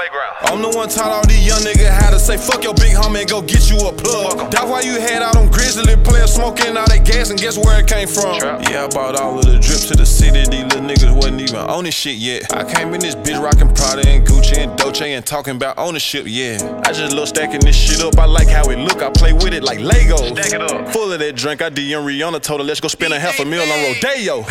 I'm the one taught all these young niggas how to say fuck your big homie and go get you a plug. That's why you had out on grizzly players smoking all that gas and guess where it came from? Yeah, I bought all of the drip to the city. These little niggas wasn't even on this shit yet. I came in this bitch rocking Prada and Gucci and Dolce and talking about ownership, yeah. I just love stacking this shit up. I like how it look. I play with it like Legos. Stack it up. Full of that drink. I DM Rihanna told her let's go spend a half a meal on Rodeo.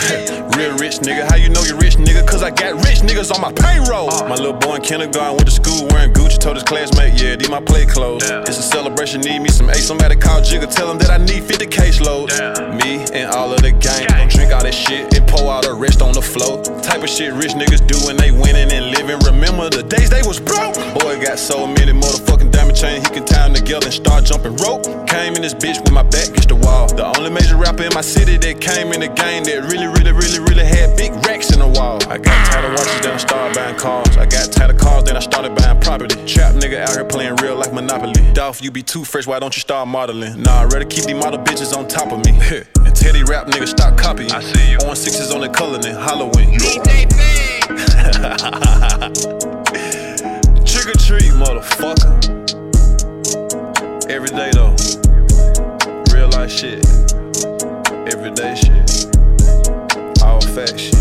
Real rich nigga, how you know you're rich nigga? Cause I got rich niggas on my payroll. Uh. My little boy in kindergarten went to school wearing Gucci. Told his classmate, yeah, these my play clothes. It's a celebration, need me some ace. Somebody call Jigga, tell him that I need 50 caseloads. Me and all of the gang. Don't drink all that shit and pour out the rest on the floor. Type of shit rich niggas do when they winning and living. Remember the days they was broke? Boy got so many motherfucking diamond chain, he can tie them together and start jumping rope. Came in this bitch with my back against the wall. The only major rapper in my city that came in the game that really, really, really, really had big racks in the wall. I got tired of watches, then I started buying cars. I got tired of cars, then I started buying property. Trap nigga out here playing real like Monopoly. Dolph, you be too fresh, why don't you start modeling? Nah, I'd rather keep these model bitches on top of me. and Teddy rap nigga stop copying. I see you. On sixes on the color then Halloween. Trick or treat, motherfucker. Every day though. Real life shit. Everyday shit. All fact shit.